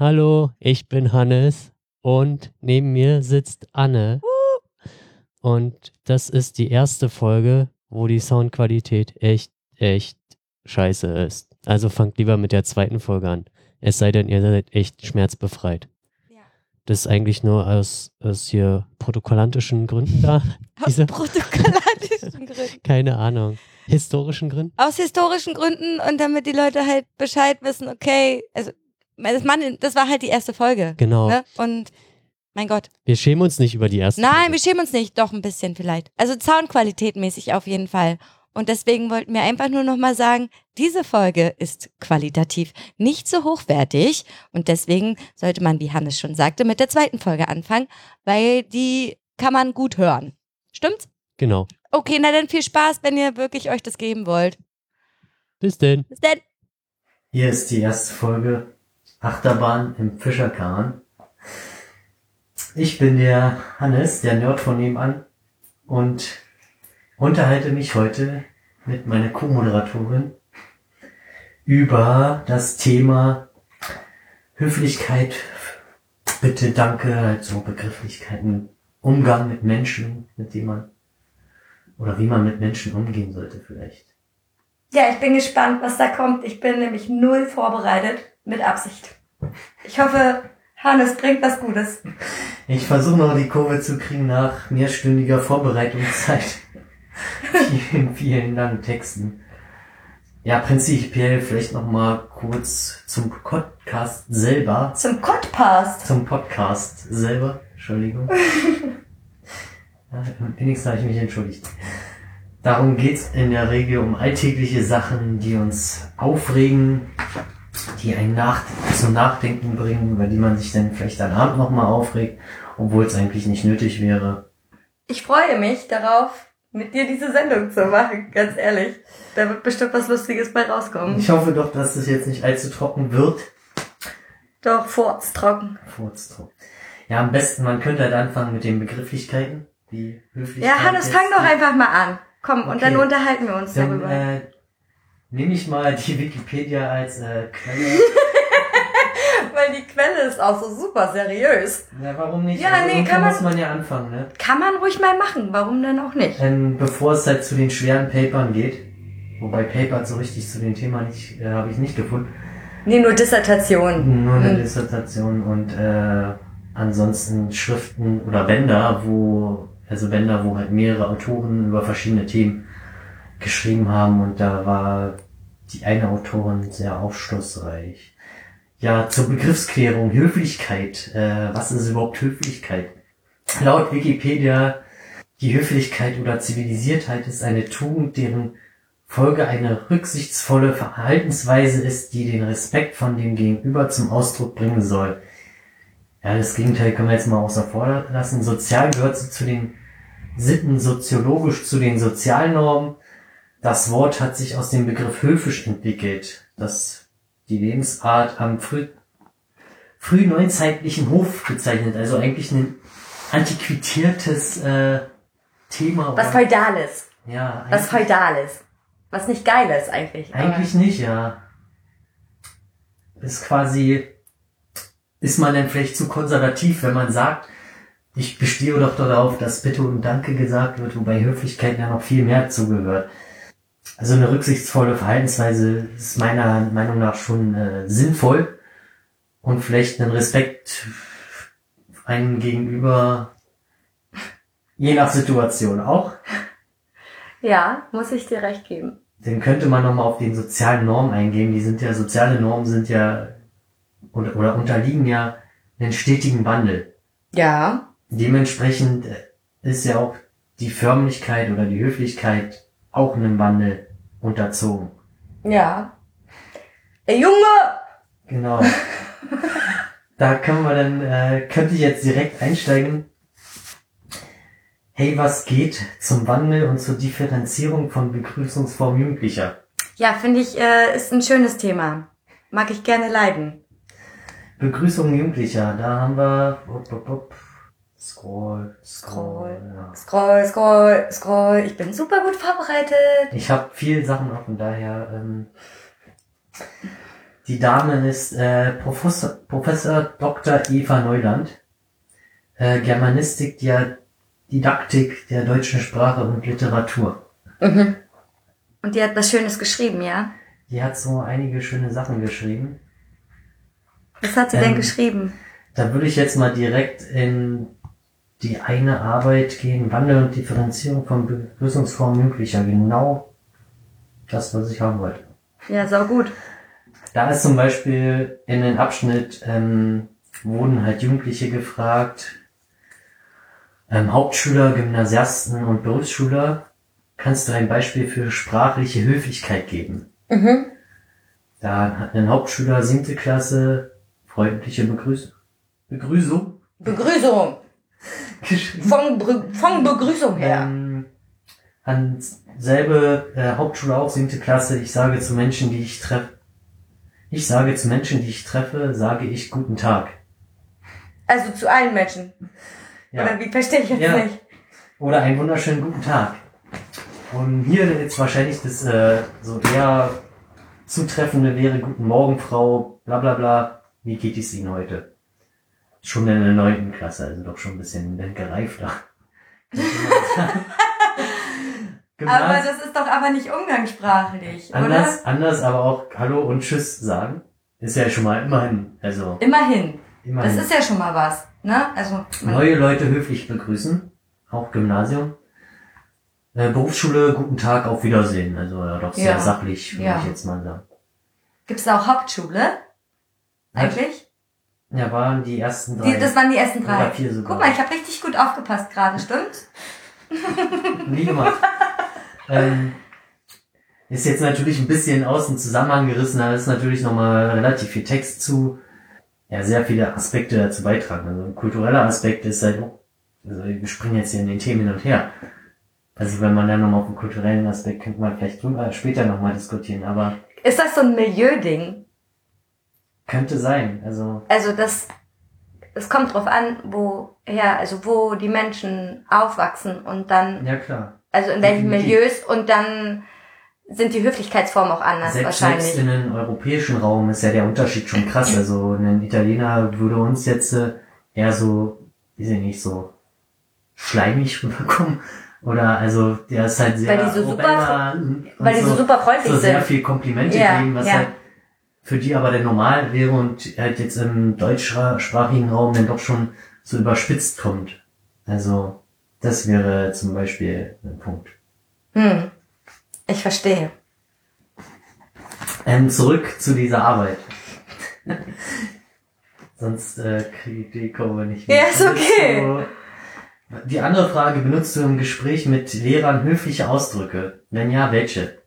Hallo, ich bin Hannes und neben mir sitzt Anne. Und das ist die erste Folge, wo die Soundqualität echt, echt scheiße ist. Also fangt lieber mit der zweiten Folge an. Es sei denn, ihr seid echt schmerzbefreit. Ja. Das ist eigentlich nur aus, aus hier protokollantischen Gründen da. Aus protokollantischen Gründen. keine Ahnung. Historischen Gründen? Aus historischen Gründen und damit die Leute halt Bescheid wissen, okay, also das, Mann, das war halt die erste Folge. Genau. Ne? Und mein Gott. Wir schämen uns nicht über die erste Nein, Folge. wir schämen uns nicht. Doch ein bisschen vielleicht. Also Soundqualität mäßig auf jeden Fall. Und deswegen wollten wir einfach nur nochmal sagen, diese Folge ist qualitativ nicht so hochwertig. Und deswegen sollte man, wie Hannes schon sagte, mit der zweiten Folge anfangen, weil die kann man gut hören. Stimmt's? Genau. Okay, na dann viel Spaß, wenn ihr wirklich euch das geben wollt. Bis denn. Bis dann. Hier ist die erste Folge Achterbahn im Fischerkahn. Ich bin der Hannes, der Nerd von nebenan und unterhalte mich heute mit meiner Co-Moderatorin über das Thema Höflichkeit, bitte, danke, halt so Begrifflichkeiten, Umgang mit Menschen, mit denen man oder wie man mit Menschen umgehen sollte vielleicht. Ja, ich bin gespannt, was da kommt. Ich bin nämlich null vorbereitet, mit Absicht. Ich hoffe, Hannes bringt was Gutes. Ich versuche noch die Kurve zu kriegen nach mehrstündiger Vorbereitungszeit. vielen, vielen langen Texten. Ja, prinzipiell vielleicht noch mal kurz zum Podcast selber. Zum Podcast. Zum Podcast selber. Entschuldigung. Ja, wenigstens habe ich mich entschuldigt. Darum geht's in der Regel um alltägliche Sachen, die uns aufregen, die einen nach zum Nachdenken bringen, über die man sich dann vielleicht am Abend nochmal aufregt, obwohl es eigentlich nicht nötig wäre. Ich freue mich darauf, mit dir diese Sendung zu machen, ganz ehrlich. Da wird bestimmt was Lustiges bei rauskommen. Ich hoffe doch, dass es jetzt nicht allzu trocken wird. Doch, furztrocken. Furztrocken. Ja, am besten, man könnte halt anfangen mit den Begrifflichkeiten. Die Höflichkeit. Ja, Hannes, fang doch einfach mal an. Komm, und dann Okay. unterhalten wir uns Dann darüber. äh, nehme ich mal die Wikipedia als äh, Quelle. Weil die Quelle ist auch so super seriös. Na, warum nicht? Ja, Also nee, kann man- muss man ja anfangen, ne? Kann man ruhig mal machen, warum denn auch nicht? Ähm, bevor es halt zu den schweren Papern geht, wobei Paper so richtig zu dem Thema nicht, äh, habe ich nicht gefunden. Nee, nur Dissertation. Nur eine Hm. Dissertation und äh, ansonsten Schriften oder Bänder, wo, also Bänder, wo halt mehrere Autoren über verschiedene Themen geschrieben haben und da war die eine Autorin sehr aufschlussreich. Ja, zur Begriffsklärung, Höflichkeit. Äh, was ist überhaupt Höflichkeit? Laut Wikipedia, die Höflichkeit oder Zivilisiertheit ist eine Tugend, deren Folge eine rücksichtsvolle Verhaltensweise ist, die den Respekt von dem Gegenüber zum Ausdruck bringen soll. Ja, das Gegenteil können wir jetzt mal außer vor lassen. Sozial gehört sie zu den Sitten, soziologisch zu den Sozialnormen. Das Wort hat sich aus dem Begriff höfisch entwickelt, das die Lebensart am früh, frühneuzeitlichen Hof bezeichnet. Also eigentlich ein antiquitiertes äh, Thema. Was Feudales. ja, Was Feudales. Was nicht geil ist eigentlich. aber- eigentlich nicht, ja. Ist quasi, ist man denn vielleicht zu konservativ, wenn man sagt, ich bestehe doch darauf, dass Bitte und Danke gesagt wird, wobei Höflichkeit ja noch viel mehr zugehört. Also eine rücksichtsvolle Verhaltensweise ist meiner Meinung nach schon äh, sinnvoll und vielleicht einen Respekt einem gegenüber, je nach Situation auch. Ja, muss ich dir recht geben. Dann könnte man nochmal auf den sozialen Normen eingehen. Die sind ja, soziale Normen sind ja oder, oder unterliegen ja einen stetigen Wandel. Ja. Dementsprechend ist ja auch die Förmlichkeit oder die Höflichkeit auch einem Wandel unterzogen. Ja. Ey, Junge! Genau. da können wir dann, äh, könnte ich jetzt direkt einsteigen. Hey, was geht zum Wandel und zur Differenzierung von Begrüßungsformen Jugendlicher? Ja, finde ich, äh, ist ein schönes Thema. Mag ich gerne leiden. Begrüßung Jugendlicher, da haben wir upp, upp, upp. Scroll, Scroll. Scroll. Ja. Scroll, scroll, scroll. Ich bin super gut vorbereitet. Ich habe viel Sachen offen, daher ähm, Die Dame ist äh, Professor, Professor Dr. Eva Neuland, äh, Germanistik, Dia Didaktik der deutschen Sprache und Literatur. Mhm. Und die hat was Schönes geschrieben, ja? Die hat so einige schöne Sachen geschrieben. Was hat sie denn Ähm, geschrieben? Da würde ich jetzt mal direkt in die eine Arbeit gehen, Wandel und Differenzierung von Begrüßungsformen Jugendlicher. Genau das, was ich haben wollte. Ja, sau gut. Da ist zum Beispiel in den Abschnitt, ähm, wurden halt Jugendliche gefragt, ähm, Hauptschüler, Gymnasiasten und Berufsschüler, kannst du ein Beispiel für sprachliche Höflichkeit geben? Mhm. Da hat ein Hauptschüler siebte Klasse freundliche Begrüßung, Begrüßung Begrüßung. Von, Brü- von Begrüßung her. Ähm, an selbe äh, Hauptschule auch, siebte Klasse, ich sage zu Menschen, die ich treffe, ich sage zu Menschen, die ich treffe, sage ich guten Tag. Also zu allen Menschen. Ja. Oder wie verstehe ich jetzt Ja. nicht? Oder einen wunderschönen guten Tag. Und hier jetzt wahrscheinlich das äh, so eher zutreffende wäre, guten Morgen, Frau, bla bla bla, wie geht es Ihnen heute? Schon in der neunten Klasse, also doch schon ein bisschen gereifter. Aber das ist doch aber nicht umgangssprachlich, Anders, anders aber auch Hallo und Tschüss sagen. Ist ja schon mal immerhin, also oder? Immerhin. immerhin. Das ist ja schon mal was. Ne? Also, Neue Leute höflich begrüßen, auch Gymnasium. Äh, Berufsschule, guten Tag, auf Wiedersehen. Also ja, doch sehr Ja. sachlich, würde Ja. ich jetzt mal sagen. gibt's da auch Hauptschule? Eigentlich? Ja, waren die ersten drei. Die, das waren die ersten drei. Oder vier sogar. Guck mal, ich habe richtig gut aufgepasst gerade, stimmt's? Wie gemacht. ähm, ist jetzt natürlich ein bisschen aus dem Zusammenhang gerissen, da ist natürlich nochmal relativ viel Text zu. Ja, sehr viele Aspekte dazu beitragen. Also ein kultureller Aspekt ist halt, also wir springen jetzt hier in den Themen hin und her. Also wenn man dann nochmal auf den kulturellen Aspekt, könnte man vielleicht drüber später nochmal diskutieren, aber Ist das so ein Milieu-Ding? Könnte sein. Also Also das, es kommt drauf an, woher, also wo die Menschen aufwachsen und dann, ja klar. also in welchen Definitiv. Milieus und dann sind die Höflichkeitsformen auch anders Selbst, wahrscheinlich. selbst in einem europäischen Raum ist ja der Unterschied schon krass. Also ein Italiener würde uns jetzt äh, eher so, weiß ich nicht, so schleimig rüberkommen. Oder also der ist halt sehr Weil die so super- weil die so super freundlich so sehr sind. viel Komplimente Ja, geben, was ja. halt für die aber der normal wäre und halt jetzt im deutschsprachigen Raum dann doch schon so überspitzt kommt. Also das wäre zum Beispiel ein Punkt. Hm. Ich verstehe. Ähm, zurück zu dieser Arbeit. Sonst äh, kriege ich die Kurve nicht Ja, ist okay. So, die andere Frage, benutzt du im Gespräch mit Lehrern höfliche Ausdrücke? Wenn ja, welche?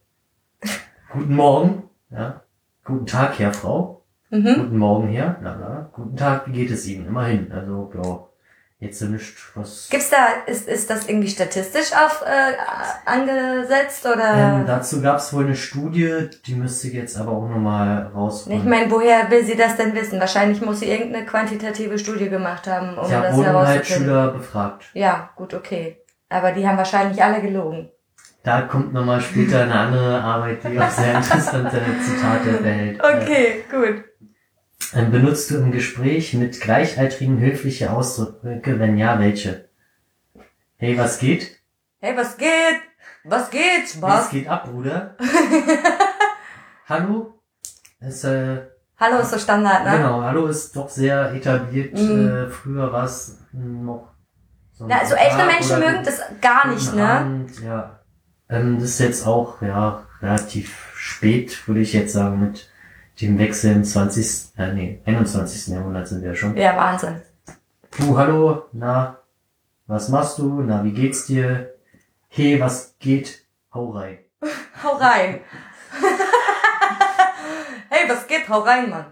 Guten Morgen, ja. Guten Tag, Herr Frau. Mhm. Guten Morgen, Herr. Bla, bla. Guten Tag, wie geht es Ihnen? Immerhin. Also, ja, jetzt so nicht was. Gibt's da, ist, ist das irgendwie statistisch auf, äh, angesetzt oder? Ähm, dazu gab es wohl eine Studie, die müsste ich jetzt aber auch nochmal rausholen. ich meine, woher will sie das denn wissen? Wahrscheinlich muss sie irgendeine quantitative Studie gemacht haben, um ja, das wurden halt herauszufinden. Schüler befragt. Ja, gut, okay. Aber die haben wahrscheinlich alle gelogen. Da kommt nochmal später eine andere Arbeit, die auch sehr interessante Zitate behält. Okay, gut. Äh, benutzt du im Gespräch mit Gleichaltrigen höfliche Ausdrücke? Wenn ja, welche? Hey, was geht? Hey, was geht? Was geht? Was Was? geht ab, Bruder? Hallo? Ist, äh, Hallo ist so Standard, ne? genau, Hallo ist doch sehr etabliert. Mhm. Äh, früher war es noch so ein Ja, also ältere Menschen mögen das gar nicht, ne? Abend, ja. Ähm, das ist jetzt auch, ja, relativ spät, würde ich jetzt sagen, mit dem Wechsel im 20., äh, nee, 21. Jahrhundert sind wir schon. Ja, Wahnsinn. Du, hallo, na, was machst du? Na, wie geht's dir? Hey, was geht? Hau rein. Hau rein. hey, was geht? Hau rein, Mann.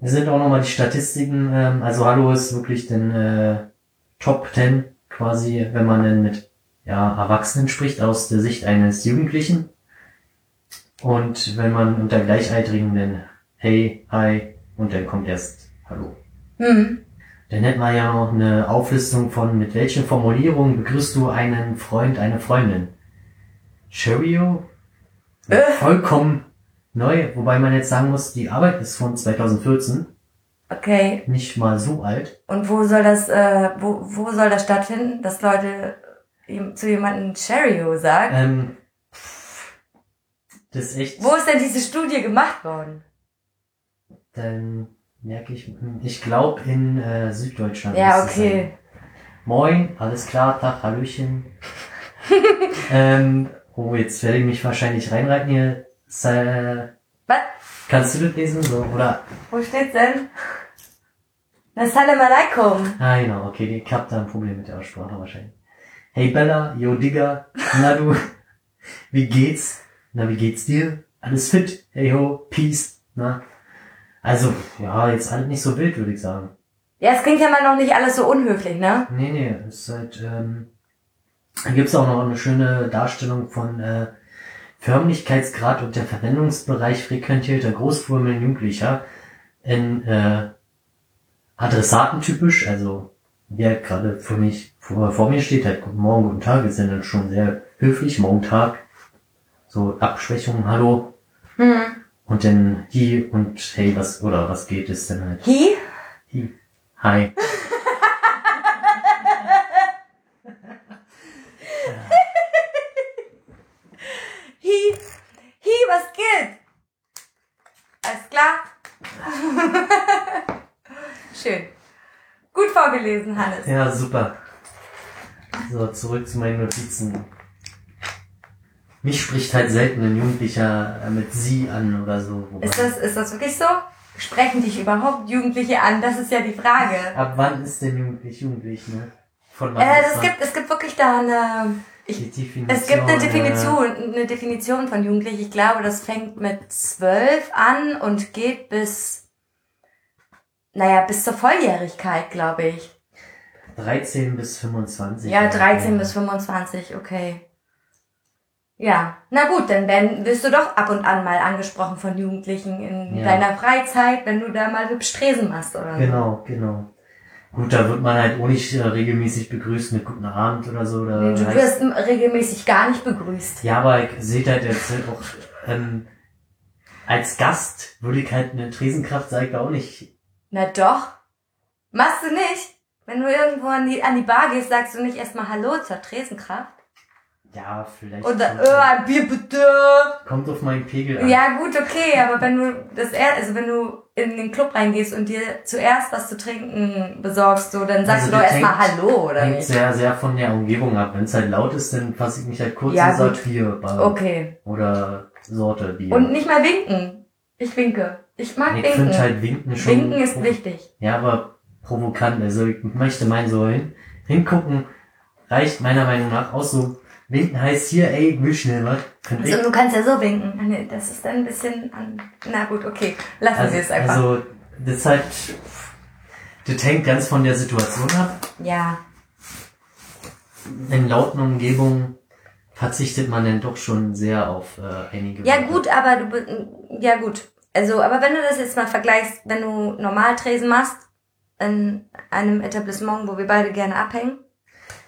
Wir sind auch nochmal die Statistiken, ähm, also Hallo ist wirklich den äh, Top 10 quasi, wenn man denn mit ja, Erwachsenen spricht, aus der Sicht eines Jugendlichen. Und wenn man unter Gleichaltrigen dann Hey, Hi und dann kommt erst Hallo. Hm. Dann hätten wir ja noch eine Auflistung von mit welchen Formulierungen begrüßt du einen Freund, eine Freundin. Cheerio? Äh. Vollkommen neu, wobei man jetzt sagen muss, die Arbeit ist von 2014, Okay. nicht mal so alt. Und wo soll das, äh, wo, wo soll das stattfinden, dass Leute zu jemandem Cherio sagen? Ähm, das ist echt, Wo ist denn diese Studie gemacht worden? dann merke ich, hm, ich glaube in äh, Süddeutschland. Ja, okay. Moin, alles klar, Tag, Hallöchen. ähm, oh, jetzt werde ich mich wahrscheinlich reinreiten hier. Was? Kannst du das lesen? So, oder? Wo steht's denn? Assalamu alaikum. Ah, genau, okay, ich hab da ein Problem mit der Aussprache wahrscheinlich. Hey Bella, yo Digga, na du, wie geht's? Na, wie geht's dir? Alles fit? Hey ho, peace, na? Also, ja, jetzt alles nicht so wild, würde ich sagen. Ja, es klingt ja mal noch nicht alles so unhöflich, ne? Nee, nee, es ist halt, ähm, da gibt's auch noch eine schöne Darstellung von äh, Förmlichkeitsgrad und der Verwendungsbereich frequentierter Großformeln Jugendlicher in äh, Adressatentypisch, also wer gerade für mich vor, vor mir steht, halt guten Morgen, guten Tag, ist ja dann schon sehr höflich, morgen Tag, so Abschwächung, hallo, Hm. und dann hi und hey, was, oder was geht, ist dann halt Hi? hi, hi. Hi? Hi, was geht? Alles klar? Schön. Gut vorgelesen, Hannes. Ja, super. So, zurück zu meinen Notizen. Mich spricht halt selten ein Jugendlicher äh, mit sie an oder so. Ist das, ist das wirklich so? Sprechen dich überhaupt Jugendliche an? Das ist ja die Frage. Ab wann ist denn jugendlich jugendlich, ne? Von wann Äh, es gibt, es gibt wirklich da eine, ich, es gibt eine Definition, eine Definition von jugendlich. Ich glaube, das fängt mit zwölf an und geht bis, naja, bis zur Volljährigkeit, glaube ich. 13 bis 25. Ja, oder 13 so. bis 25, okay. Ja, na gut, dann werden, wirst du doch ab und an mal angesprochen von Jugendlichen in Ja. deiner Freizeit, wenn du da mal hübsch Tresen machst oder so. Genau, genau. Gut, da wird man halt auch nicht äh, regelmäßig begrüßt mit guten Abend oder so. Oder Nee, Du heißt- wirst regelmäßig gar nicht begrüßt. Ja, aber ich sehe halt jetzt auch, ähm, als Gast würde ich halt eine Tresenkraft, sag ich da auch nicht. Na doch. Machst du nicht? Wenn du irgendwo an die, an die Bar gehst, sagst du nicht erstmal Hallo zur Tresenkraft? Ja, vielleicht. Oder, kommt, äh, ein Bier bitte. kommt auf meinen Pegel an. Ja, gut, okay, aber wenn du das er also wenn du in den Club reingehst und dir zuerst was zu trinken besorgst, so, dann sagst Also du doch erstmal Hallo, oder Hängt nicht? sehr, sehr von der Umgebung ab. Wenn es halt laut ist, dann fasse ich mich halt kurz Ja, und sag Bar. Okay. Oder Sorte, Bier. Und nicht mal winken. Ich winke. Ich mag ich winken. finde halt Winken schon. winken ist wichtig. Ja, aber provokant. Also ich möchte meinen so hin, hingucken, reicht meiner Meinung nach aus so. Winken heißt hier, ey, ich will schnell was. Ich. Also, du kannst ja so winken. Ah, Das ist dann ein bisschen an. Na gut, okay. Lassen Also, wir es einfach. also das ist halt, das hängt ganz von der Situation ab. ja. In lauten Umgebungen verzichtet man dann doch schon sehr auf äh, einige. Ja Worte. gut, aber du ja gut. Also, aber wenn du das jetzt mal vergleichst, wenn du normal Tresen machst in einem Etablissement, wo wir beide gerne abhängen,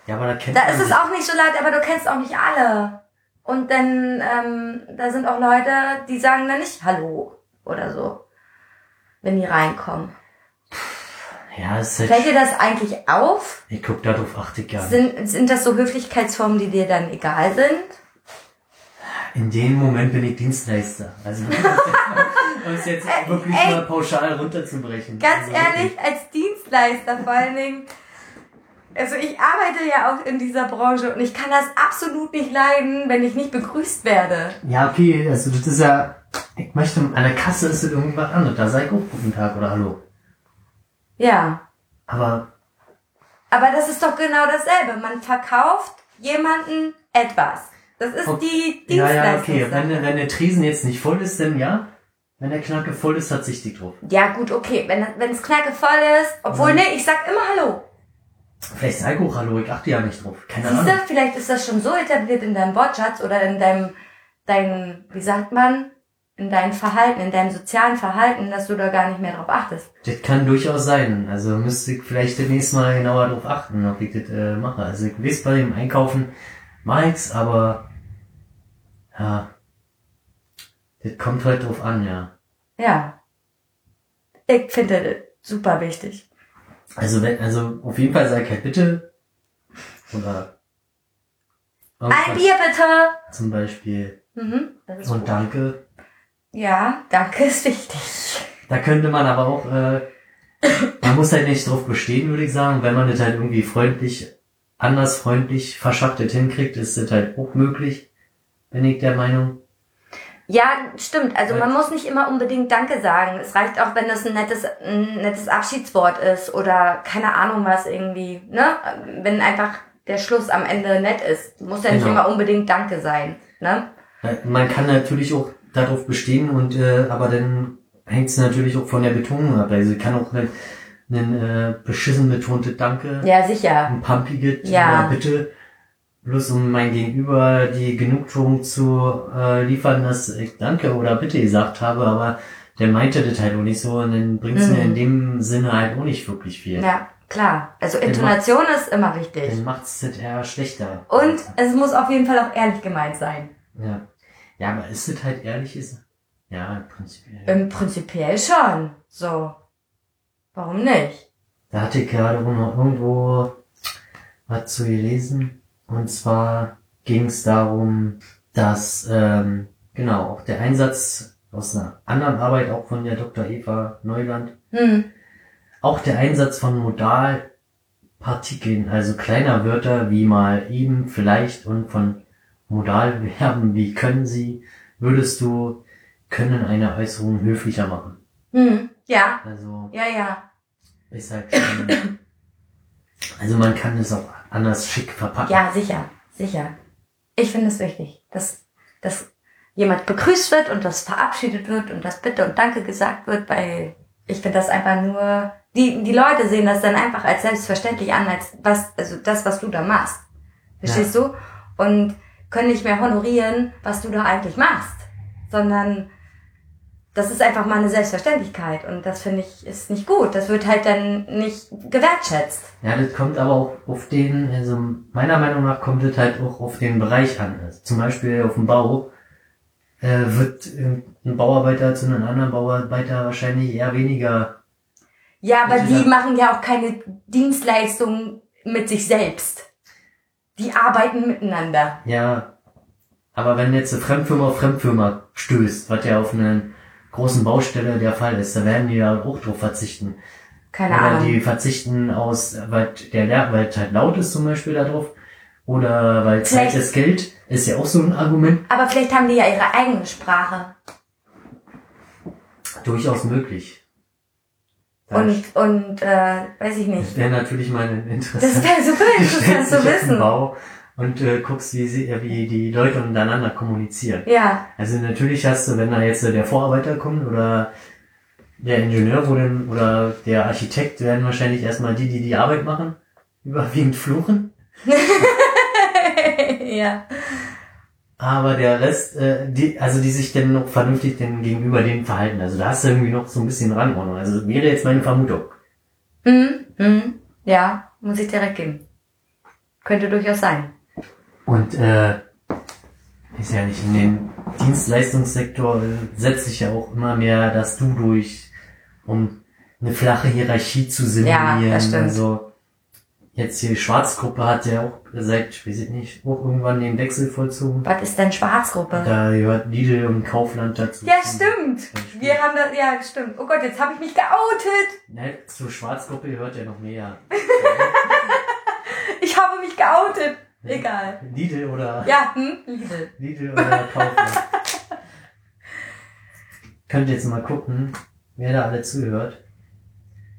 Ja, aber da kennt da ist es auch nicht so laut, aber du kennst auch nicht alle. Und dann, ähm, da sind auch Leute, die sagen dann nicht Hallo oder so, wenn die reinkommen. Ja, ist halt, Fällt dir das eigentlich auf? ich guck darauf achte ich gar nicht. Sind, sind das so Höflichkeitsformen, die dir dann egal sind? In dem Moment bin ich Dienstleister. Also um es jetzt Äh, wirklich ey. mal pauschal runterzubrechen. Ganz also ehrlich, als Dienstleister vor allen Dingen. Also ich arbeite ja auch in dieser Branche und ich kann das absolut nicht leiden, wenn ich nicht begrüßt werde. wirklich. Ja, okay, also das ist ja. Ich möchte, an der Kasse ist es irgendwas anderes. Da sag ich auch guten Tag oder Hallo. Ja. Aber Aber das ist doch genau dasselbe. Man verkauft jemanden etwas. Das ist Okay. die ja, ja, Dienstleistung. okay. Wenn, wenn der Tresen jetzt nicht voll ist, dann ja. Wenn der Knacke voll ist, verzichte ich drauf. ja, gut, okay. Wenn, wenn es knacke voll ist, obwohl, Mhm. nee, ich sag immer Hallo. Vielleicht sag ich auch Hallo, ich achte ja nicht drauf. Keine Siehst Ahnung. du, vielleicht ist das schon so etabliert in deinem Wortschatz oder in deinem, dein, wie sagt man, in deinem Verhalten, in deinem sozialen Verhalten, dass du da gar nicht mehr drauf achtest. Das kann durchaus sein. Also müsste ich vielleicht demnächst mal genauer drauf achten, ob ich das äh, mache. Also ich weiß bei dem Einkaufen mach ich's, aber ja. Das kommt halt drauf an, ja. Ja. Ich finde das super wichtig. Also wenn, also auf jeden Fall sag halt bitte. Oder Ein Bier bitte! zum Beispiel. Mhm. Und gut. danke. Ja, danke ist wichtig. Da könnte man aber auch, äh, man muss halt nicht drauf bestehen, würde ich sagen. Wenn man das halt irgendwie freundlich, anders freundlich verschachtet hinkriegt, ist das halt auch möglich. Bin ich der Meinung. Ja, stimmt. Also man muss nicht immer unbedingt Danke sagen. Es reicht auch, wenn das ein nettes, ein nettes Abschiedswort ist oder keine Ahnung was irgendwie, ne? Wenn einfach der Schluss am Ende nett ist. Muss ja nicht Genau. immer unbedingt Danke sein, ne? Man kann natürlich auch darauf bestehen und äh, aber dann hängt es natürlich auch von der Betonung ab. Also kann auch ein, ein äh, beschissen betontes Danke, Ja, sicher. ein pumpiges Ja. bitte, bloß um mein Gegenüber die Genugtuung zu äh, liefern, dass ich Danke oder Bitte gesagt habe, aber der meinte das halt auch nicht so und dann bringt's Mhm. mir in dem Sinne halt auch nicht wirklich viel. Ja, klar. Also Intonation ist immer wichtig. Dann macht's das eher schlechter. Und es muss auf jeden Fall auch ehrlich gemeint sein. Ja. Ja, aber ist das halt ehrlich ist? Ja, prinzipiell. Im Prinzipiell schon. So. Warum nicht? Da hatte ich gerade noch irgendwo was zu gelesen. Und zwar ging es darum, dass ähm, genau auch der Einsatz aus einer anderen Arbeit, auch von der Dr. Eva Neuland, Hm. auch der Einsatz von Modalpartikeln, also kleiner Wörter wie mal eben, vielleicht und von Modalverben wie können sie, würdest du, können eine Äußerung höflicher machen. Hm. Ja. Also Ja, ja. ist halt schon, also man kann es auch anders schick verpacken. Ja, sicher. Sicher. Ich finde es wichtig, dass, dass jemand begrüßt wird und dass verabschiedet wird und dass Bitte und Danke gesagt wird, weil ich finde das einfach nur, die, die Leute sehen das dann einfach als selbstverständlich an, als was, also das, was du da machst. Verstehst du? Und können nicht mehr honorieren, was du da eigentlich machst, sondern das ist einfach mal eine Selbstverständlichkeit und das finde ich ist nicht gut. Das wird halt dann nicht gewertschätzt. Ja, das kommt aber auch auf den, also meiner Meinung nach kommt das halt auch auf den Bereich an. Also zum Beispiel auf dem Bau äh, wird ein Bauarbeiter zu einem anderen Bauarbeiter wahrscheinlich eher weniger. Ja, aber die machen ja auch keine Dienstleistung mit sich selbst. Die arbeiten miteinander. Ja, aber wenn jetzt eine Fremdfirma auf Fremdfirma stößt, was ja auf einer großen Baustelle der Fall ist, da werden die ja auch drauf verzichten. Keine Oder Ahnung. die verzichten aus, weil der Lärm, weil es halt laut ist zum Beispiel darauf. Oder weil Zeit ist Geld, ist ja auch so ein Argument. Aber vielleicht haben die ja ihre eigene Sprache. Durchaus möglich. Und, und, äh, weiß ich nicht. Das wäre natürlich mal ein Das interessant. wäre super interessant zu wissen. Bau und äh, guckst, wie, sie, äh, wie die Leute untereinander kommunizieren. Ja, Also natürlich hast du, wenn da jetzt äh, der Vorarbeiter kommt oder der Ingenieur denn, oder der Architekt, werden wahrscheinlich erstmal die, die die Arbeit machen, überwiegend fluchen. ja. Aber der Rest, äh, die, also die sich dann noch vernünftig denn gegenüber dem verhalten. Also da hast du irgendwie noch so ein bisschen Rangordnung. Also wäre jetzt meine Vermutung. Hm, hm. Ja, muss ich direkt geben. Könnte durchaus sein. Und äh, ist ja nicht in den Dienstleistungssektor setzt sich ja auch immer mehr das Du durch, um eine flache Hierarchie zu simulieren. Ja, das stimmt. Also jetzt hier Schwarzgruppe hat ja auch seit, weiß ich nicht, auch irgendwann den Wechsel vollzogen. Was ist denn Schwarzgruppe? Da gehört Lidl und Kaufland dazu. Ja, stimmt. Wir haben das, ja, stimmt. Oh Gott, jetzt habe ich mich geoutet. Ne, zur Schwarzgruppe gehört ja noch mehr. Ich habe mich geoutet. Egal. Lidl oder Ja, hm, Lidl. Lidl oder Kaufland. Könnt ihr jetzt mal gucken, wer da alle zuhört.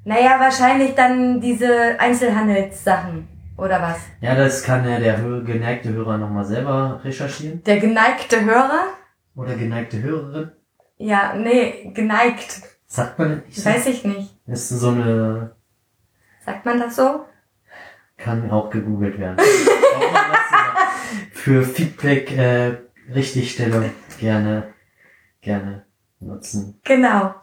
Naja, wahrscheinlich dann diese Einzelhandelssachen. Oder was? Ja, das kann ja der geneigte Hörer nochmal selber recherchieren. Der geneigte Hörer? Oder geneigte Hörerin. Ja, nee, geneigt. Sagt man nicht so? Weiß ich nicht. Ist so eine, Sagt man das so? kann auch gegoogelt werden. Braucht man was zu- Für Feedback, äh, Richtigstellung gerne, gerne nutzen. Genau.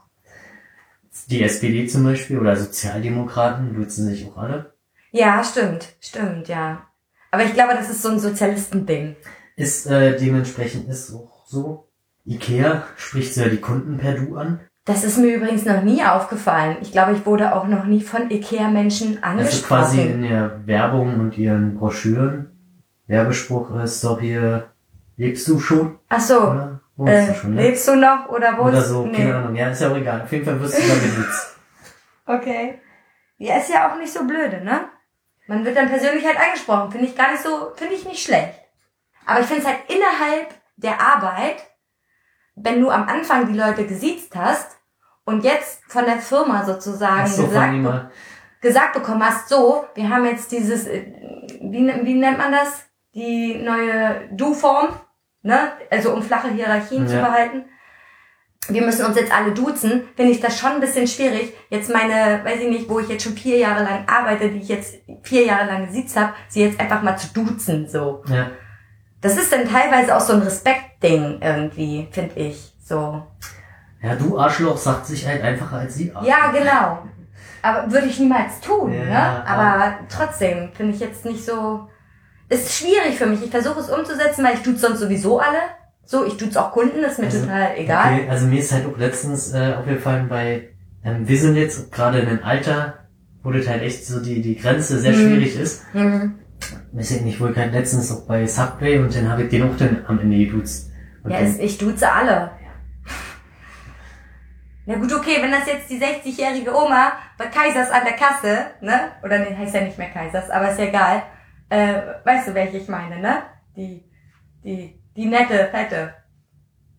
Die SPD zum Beispiel oder Sozialdemokraten nutzen sich auch alle. Ja, stimmt. Stimmt, ja. Aber ich glaube, das ist so ein Sozialistending. Ist äh, dementsprechend ist auch so. Ikea spricht ja die Kunden per Du an. Das ist mir übrigens noch nie aufgefallen. Ich glaube, ich wurde auch noch nie von Ikea-Menschen Also quasi angesprochen. in der Werbung und ihren Broschüren. Werbespruch ist doch hier, lebst du schon? Ach so, Oder? Äh, du schon, ne? lebst du noch oder wo Oder so, nee. keine Ahnung. Ja, ist ja auch egal. Auf jeden Fall wirst du da genutzt. Okay. Ja, ist ja auch nicht so blöde, ne? Man wird dann persönlich halt angesprochen. Finde ich gar nicht so, finde ich nicht schlecht. Aber ich finde es halt innerhalb der Arbeit, wenn du am Anfang die Leute gesiezt hast und jetzt von der Firma sozusagen so, gesagt, jemand. gesagt bekommen hast, so, wir haben jetzt dieses, äh, wie, wie nennt man das? Die neue Du-Form, ne? Also um flache Hierarchien zu Ja. behalten. Wir müssen uns jetzt alle duzen, finde ich das schon ein bisschen schwierig. Jetzt meine, weiß ich nicht, wo ich jetzt schon vier Jahre lang arbeite, die ich jetzt vier Jahre lang gesiezt habe, sie jetzt einfach mal zu duzen, so. Ja. Das ist dann teilweise auch so ein Respektding irgendwie, finde ich, so. ja, du Arschloch sagt sich halt einfacher als sie Arschloch. Ja, genau. Aber würde ich niemals tun, Ja, ne? Aber trotzdem finde ich jetzt nicht so. Ist schwierig für mich. Ich versuche es umzusetzen, weil ich tut's sonst sowieso alle. So, ich tut's auch Kunden, ist mir Also, total egal. Okay, also mir ist halt auch letztens äh, aufgefallen bei, ähm, wir sind jetzt gerade in einem Alter, wo das halt echt so die, die Grenze sehr Mhm. schwierig ist. Mhm. Weiß ich nicht, wohl gerade letztens auch bei Subway und dann habe ich den auch dann am Ende geduzt. Und Ja, dann, es, ich duze alle. Na gut, okay, wenn das jetzt die 60-jährige Oma bei Kaisers an der Kasse, ne? Oder nee, heißt ja nicht mehr Kaisers, aber ist ja egal. Äh, weißt du, welche ich meine, ne? Die, die, die nette, fette.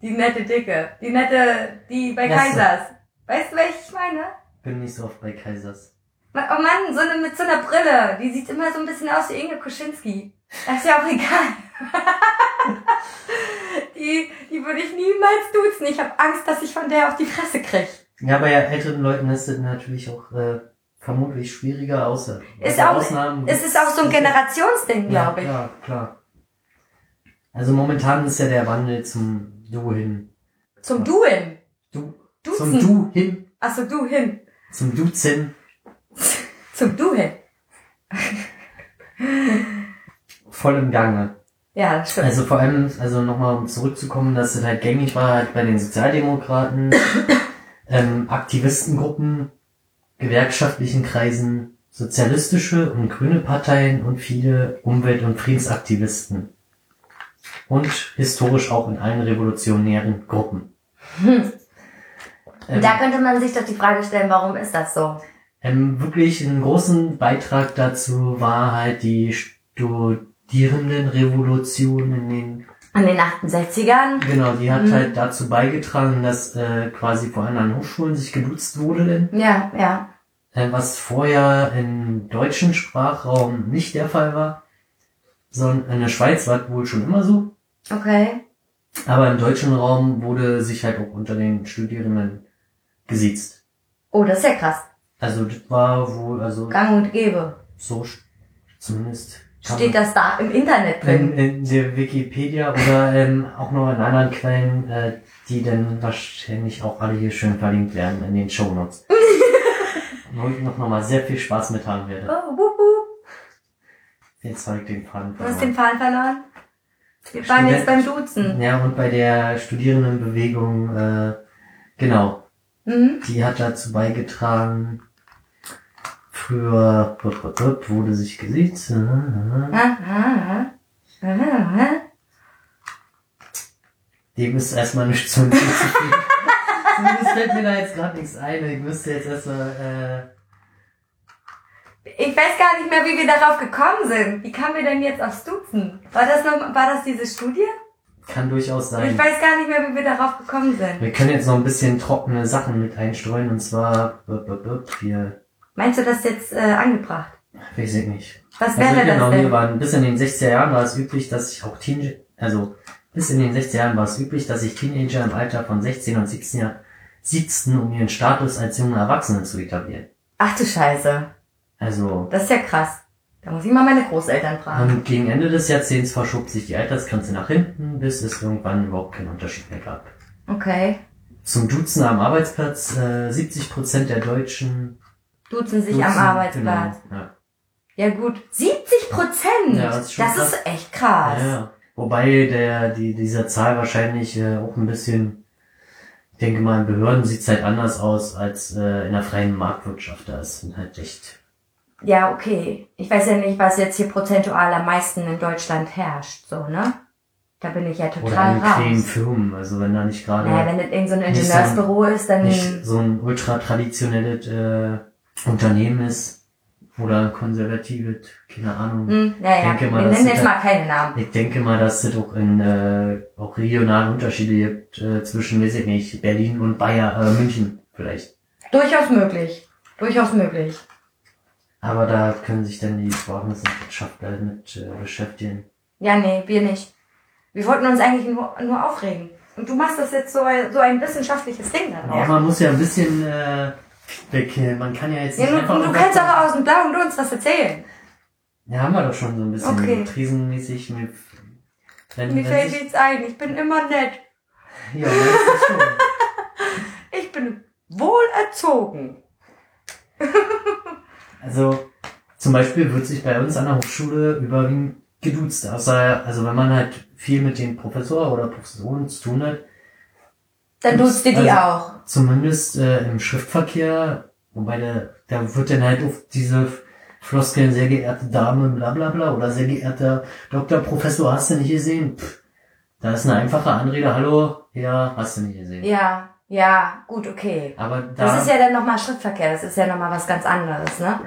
Die nette, dicke. Die nette, die bei so. Kaisers. Weißt du, welche ich meine? bin nicht so oft bei Kaisers. Oh Mann, so eine mit so einer Brille. Die sieht immer so ein bisschen aus wie Inge Kuschinski. Das ist ja auch egal. die, die würde ich niemals duzen. Ich habe Angst, dass ich von der auf die Fresse krieg. Ja, bei älteren Leuten ist das natürlich auch äh, vermutlich schwieriger, außer Ist auch- Ausnahmen. Es ist auch so ein Generationsding, ja, glaube ich. klar, klar. Also momentan ist ja der Wandel zum Du hin. Zum Duen. Du, Duzen. zum Du hin, Achso, du hin. zum Duzen. Zum Du hin. voll im Gange. Ja, das stimmt. Also vor allem, also nochmal um zurückzukommen, dass es halt gängig war, halt bei den Sozialdemokraten, ähm, Aktivistengruppen, gewerkschaftlichen Kreisen, sozialistische und grüne Parteien und viele Umwelt- und Friedensaktivisten. Und historisch auch in allen revolutionären Gruppen. Hm. Ähm, da könnte man sich doch die Frage stellen, warum ist das so? ähm, wirklich einen großen Beitrag dazu war halt die Studierendenrevolution in den An den 68ern? Genau, die hat Mhm. halt dazu beigetragen, dass äh, quasi vor allem an Hochschulen sich geduzt wurde, denn, Ja, ja. äh, was vorher im deutschen Sprachraum nicht der Fall war, sondern in der Schweiz war es wohl schon immer so, Okay. aber im deutschen Raum wurde sich halt auch unter den Studierenden gesiezt. Oh, das ist ja krass. Also das war wohl, also Gang und Gäbe. so zumindest Steht das da im Internet drin? in, in der Wikipedia oder ähm, auch noch in anderen Quellen, äh, die dann wahrscheinlich auch alle hier schön verlinkt werden in den Shownotes. Wo ich noch, mal sehr viel Spaß mit haben werde. Oh, wup, wup. Jetzt habe ich den Faden Du hast den verloren. Faden verloren? Wir waren jetzt beim Duzen. Ja, und bei der Studierendenbewegung, äh, genau, Mhm. die hat dazu beigetragen, wupp, wurde sich gesiezt. äh, äh. Dem ist erstmal nichts zu hinzuzufügen. Zumindest fällt mir da jetzt gerade nichts ein. Ich müsste jetzt erstmal, Ich weiß gar nicht mehr, wie wir darauf gekommen sind. Wie kamen wir denn jetzt aufs Duzen? War das noch, war das diese Studie? äh, kann durchaus Ich sein. weiß gar nicht mehr, wie wir darauf gekommen sind. Wir können jetzt noch ein bisschen trockene Sachen mit einstreuen und zwar, hier, Meinst du das jetzt äh, angebracht? weiß ich nicht. Was Also wäre genau, das denn? waren, bis in den 60er Jahren war es üblich, dass sich auch Teen, also, bis in den 60er Jahren war es üblich, dass sich Teenager im Alter von 16 und 17 Jahren siezten, um ihren Status als junge Erwachsene zu etablieren. Ach du Scheiße. Also, Das ist ja krass. Da muss ich mal meine Großeltern fragen. und gegen Ende des Jahrzehnts verschob sich die Altersgrenze nach hinten, bis es irgendwann überhaupt keinen Unterschied mehr gab. Okay. Zum Duzen am Arbeitsplatz, äh, 70% der Deutschen Duzen sich duzen, am Arbeitsplatz. Genau, ja. Ja gut. 70 Prozent? Ja, das ist das krass. ist echt krass. Ja, ja. Wobei der, die, dieser Zahl wahrscheinlich äh, auch ein bisschen, ich denke mal, in Behörden sieht's halt anders aus als äh, in der freien Marktwirtschaft. Da ist halt echt. Ja, okay. Ich weiß ja nicht, was jetzt hier prozentual am meisten in Deutschland herrscht, so, ne? Da bin ich ja Oder total in kleinen raus. Firmen. Also wenn da nicht gerade Naja, wenn das irgend so ein Nicht so- Ingenieursbüro ist, dann. nicht so ein ultra traditionelles äh, Unternehmen ist oder konservatives, keine Ahnung. Hm, naja, denke mal, wir nennen jetzt ja- mal keine Namen. Ich denke mal, dass es auch in äh, auch regionalen Unterschiede gibt äh, zwischen, weiß ich nicht, Berlin und Bayern, äh, München vielleicht. Durchaus möglich. Durchaus möglich. Aber da können sich dann die Sprachwissenschaftler mit äh, beschäftigen. Ja, nee, wir nicht. Wir wollten uns eigentlich nur, nur aufregen. Und du machst das jetzt so, ein- so ein wissenschaftliches Ding Ja, daraus. man muss ja ein bisschen äh, Äh, man kann ja jetzt Ja, nicht du, einfach du nur kannst aber aus dem blauen Dunst was erzählen. Ja, haben wir doch schon so ein bisschen Okay. krisenmäßig mit wenn, Mir wenn fällt nichts ein. Ich bin immer nett. Ja, das ist schon. Ich bin wohlerzogen. Also zum Beispiel wird sich bei uns an der Hochschule überwiegend geduzt. Außer, also wenn man halt viel mit den Professor oder Professoren zu tun hat, Dann duzt ihr die Also- auch. Zumindest äh, im Schriftverkehr, wobei der, da wird dann halt auf diese Floskeln, sehr geehrte Dame, bla bla bla, oder sehr geehrter Doktor, Professor, hast du nicht gesehen? Pff, da ist eine einfache Anrede, hallo, ja, hast du nicht gesehen. Ja, ja, gut, okay. Aber da, Das ist ja dann nochmal Schriftverkehr. Das ist ja nochmal was ganz anderes, ne?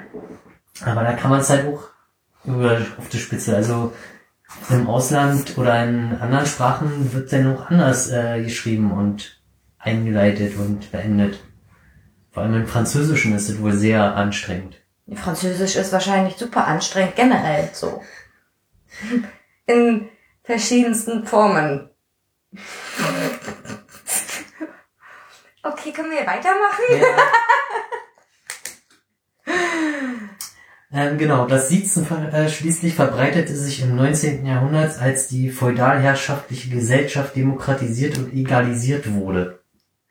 aber da kann man es halt auch über, auf die Spitze, also im Ausland oder in anderen Sprachen wird dann auch anders äh, geschrieben und eingeleitet und beendet. Vor allem im Französischen ist es wohl sehr anstrengend. Französisch ist wahrscheinlich super anstrengend, generell so. In verschiedensten Formen. Okay, können wir weitermachen? ähm, genau, das Siezen äh, schließlich verbreitete sich im 19. Jahrhundert, als die feudalherrschaftliche Gesellschaft demokratisiert und egalisiert wurde.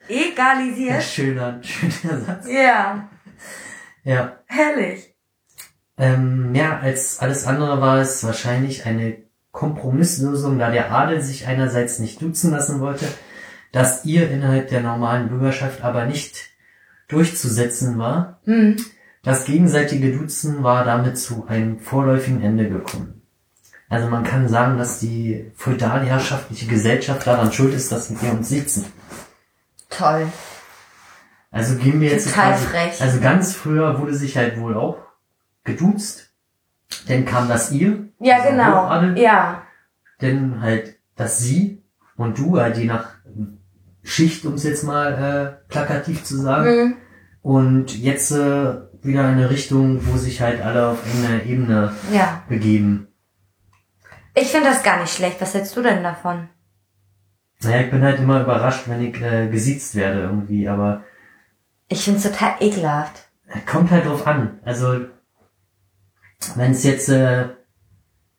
Egalisiert. schöner, schöner Satz. Ja, Ja. herrlich. Ähm, mehr als alles andere war es wahrscheinlich eine Kompromisslösung, da der Adel sich einerseits nicht duzen lassen wollte, dass ihr innerhalb der normalen Bürgerschaft aber nicht durchzusetzen war. Hm. Das gegenseitige Duzen war damit zu einem vorläufigen Ende gekommen. Also man kann sagen, dass die feudalherrschaftliche Gesellschaft daran schuld ist, dass wir uns sitzen. Toll. Also gehen wir jetzt Total quasi, frech. also ganz früher wurde sich halt wohl auch geduzt. Dann kam das ihr. Ja, also genau. Hochadel. Ja. Dann halt das sie und du, halt je nach Schicht, um es jetzt mal äh, plakativ zu sagen. Hm. Und jetzt äh, wieder eine Richtung, wo sich halt alle auf einer Ebene Ja. begeben. Ich finde das gar nicht schlecht. Was hältst du denn davon? Naja, ich bin halt immer überrascht, wenn ich äh, gesiezt werde irgendwie, aber Ich finde es total ekelhaft. kommt halt drauf an. Also wenn es jetzt äh,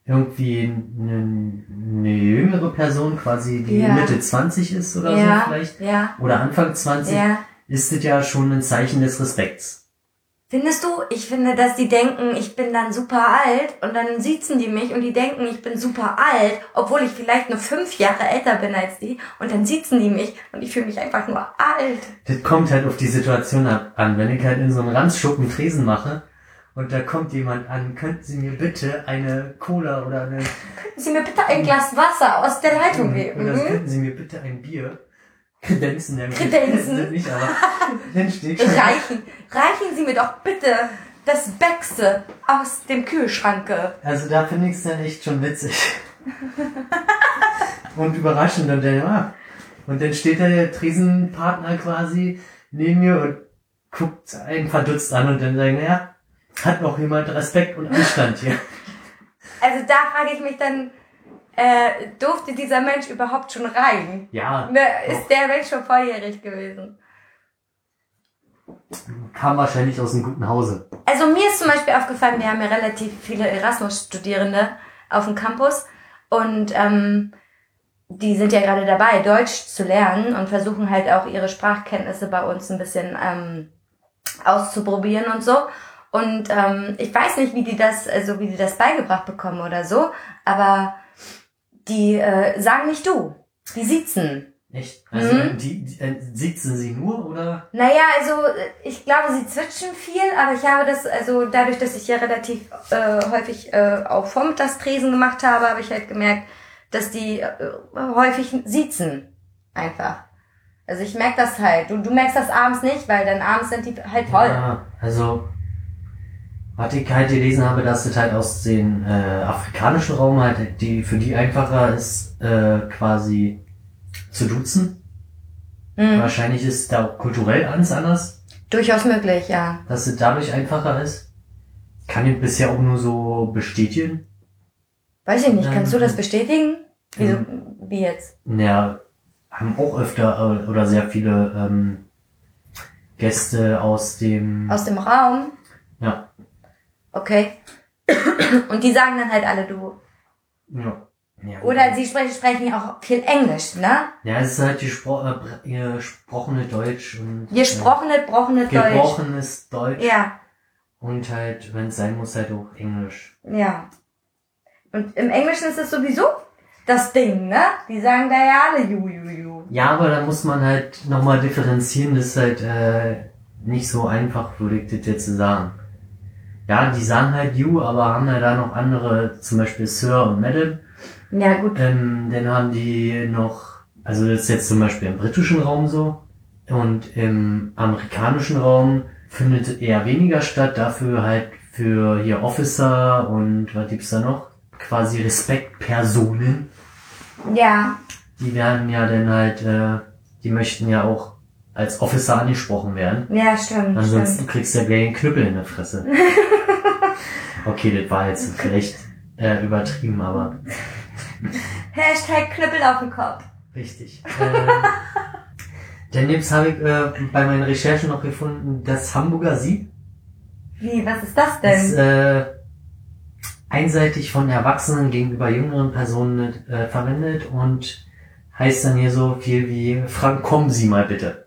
irgendwie eine, eine jüngere Person quasi, die Ja. Mitte 20 ist oder so ja, vielleicht, ja, oder Anfang 20, ja. ist das ja schon ein Zeichen des Respekts. Findest du? Ich finde, dass die denken, ich bin dann super alt und dann siezen die mich und die denken, ich bin super alt, obwohl ich vielleicht nur fünf Jahre älter bin als die und dann siezen die mich und ich fühle mich einfach nur alt. Das kommt halt auf die Situation an. Wenn ich halt in so einem Ranzschuppen Tresen mache und da kommt jemand an, könnten Sie mir bitte eine Cola oder eine Können Sie mir bitte ein Glas Wasser aus der Leitung geben? oder könnten Sie mir bitte ein Bier kredenzen? Ja, Kredenzen? nicht, aber schon. Reichen, reichen Sie mir doch bitte das Bäckste aus dem Kühlschrank. Also da finde ich es dann echt schon witzig. und überraschend und dann, ja. Und dann steht der Tresenpartner quasi neben mir und guckt einen verdutzt an und dann sagen, ja, hat noch jemand Respekt und Anstand hier. Also da frage ich mich dann, äh, durfte dieser Mensch überhaupt schon rein? Ja, ist der Mensch schon volljährig gewesen? kam wahrscheinlich aus einem guten Hause. Also mir ist zum Beispiel aufgefallen, wir haben ja relativ viele Erasmus-Studierende auf dem Campus und ähm, die sind ja gerade dabei, Deutsch zu lernen und versuchen halt auch ihre Sprachkenntnisse bei uns ein bisschen ähm, auszuprobieren und so. Und ähm, ich weiß nicht, wie die das, also wie die das beigebracht bekommen oder so, aber die äh, sagen nicht du. Die siezen. Echt? Also Mhm. die, die äh, sitzen sie nur oder? Naja, also äh, ich glaube, sie zwitschern viel, aber ich habe das, also dadurch, dass ich ja relativ äh, häufig äh, auch Vormittagstresen gemacht habe, habe ich halt gemerkt, dass die äh, häufig siezen. Einfach. Also ich merke das halt. Du, du merkst das abends nicht, weil dann abends sind die halt voll. Ja, also was ich halt gelesen habe, dass es halt aus dem äh, afrikanischen Raum halt, die für die einfacher ist, äh, quasi zu duzen. Mhm. Wahrscheinlich ist da kulturell alles anders, Durchaus möglich, ja. dass es dadurch einfacher ist. Kann ich bisher auch nur so bestätigen. Weiß ich nicht, kannst du Ähm, das bestätigen? Wieso, ähm, wie jetzt? Ja, haben auch öfter äh, oder sehr viele ähm, Gäste aus dem Aus dem Raum? Okay. Und die sagen dann halt alle du. ja. ja. Oder sie sprechen, sprechen ja auch viel Englisch, ne? Ja, es ist halt gespro äh, gesprochene Deutsch und Gesprochene, brochene äh, Deutsch. gebrochenes Deutsch Ja, und halt, wenn es sein muss, halt auch Englisch. ja. Und im Englischen ist es sowieso das Ding, ne? Die sagen da ja alle ju, ju, ju. Ja, aber da muss man halt nochmal differenzieren, das ist halt äh, nicht so einfach, würde ich das jetzt sagen. Ja, die sagen halt you, aber haben ja da noch andere, zum Beispiel Sir und Madam. Ja, gut. Ähm, dann haben die noch, also das ist jetzt zum Beispiel im britischen Raum so und im amerikanischen Raum findet eher weniger statt, dafür halt für hier Officer und was gibt's da noch? Quasi Respektpersonen. Ja, Die werden ja dann halt, äh, die möchten ja auch als Officer angesprochen werden. ja, stimmt, Ansonsten stimmt. kriegst du ja gleich einen Knüppel in der Fresse. okay, das war jetzt vielleicht äh, übertrieben, aber Hashtag Knüppel auf den Kopf. Richtig. Ähm, dann jetzt habe ich äh, bei meinen Recherchen noch gefunden, das Hamburger Sieb Wie, was ist das ist denn? äh, einseitig von Erwachsenen gegenüber jüngeren Personen äh, verwendet und heißt dann hier so viel wie Frank, kommen Sie mal bitte.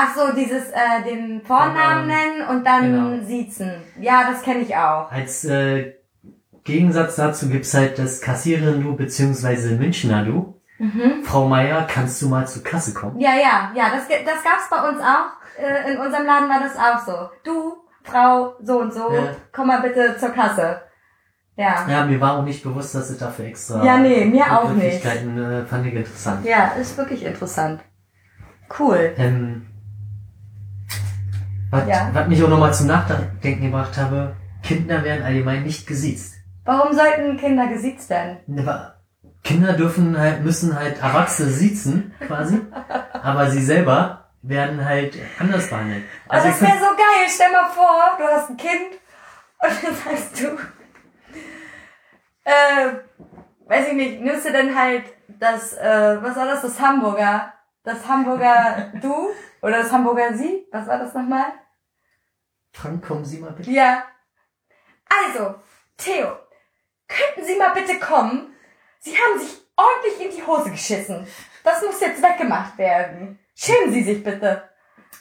Ach so, dieses, äh, den Vornamen nennen und dann Genau. siezen. Ja, das kenne ich auch. Als äh, Gegensatz dazu gibt's halt das Kassiererin Du beziehungsweise Münchner Du. Mhm. Frau Meier, kannst du mal zur Kasse kommen? Ja, ja, ja, das, das gab's bei uns auch. Äh, in unserem Laden war das auch so. Du, Frau, so und so, Ja. komm mal bitte zur Kasse. Ja. Ja, mir war auch nicht bewusst, dass es dafür extra Ja, nee, mir auch nicht. Äh, fand ich interessant. Ja, ist wirklich interessant. Cool. Ähm, was, Ja. was mich auch nochmal zum Nachdenken gebracht habe, Kinder werden allgemein nicht gesiezt. Warum sollten Kinder gesiezt werden? Aber Kinder dürfen halt, müssen halt Erwachsene siezen, quasi, aber sie selber werden halt anders behandelt. Oh, das wäre so geil. Stell mal vor, du hast ein Kind und dann sagst du, äh, weiß ich nicht, nimmst du denn halt das, äh, was war das, das Hamburger, das Hamburger Du oder das Hamburger Sie? Was war das nochmal? Frank, kommen Sie mal bitte. Ja. Also, Theo, könnten Sie mal bitte kommen? Sie haben sich ordentlich in die Hose geschissen. Das muss jetzt weggemacht werden. Schämen Sie sich bitte.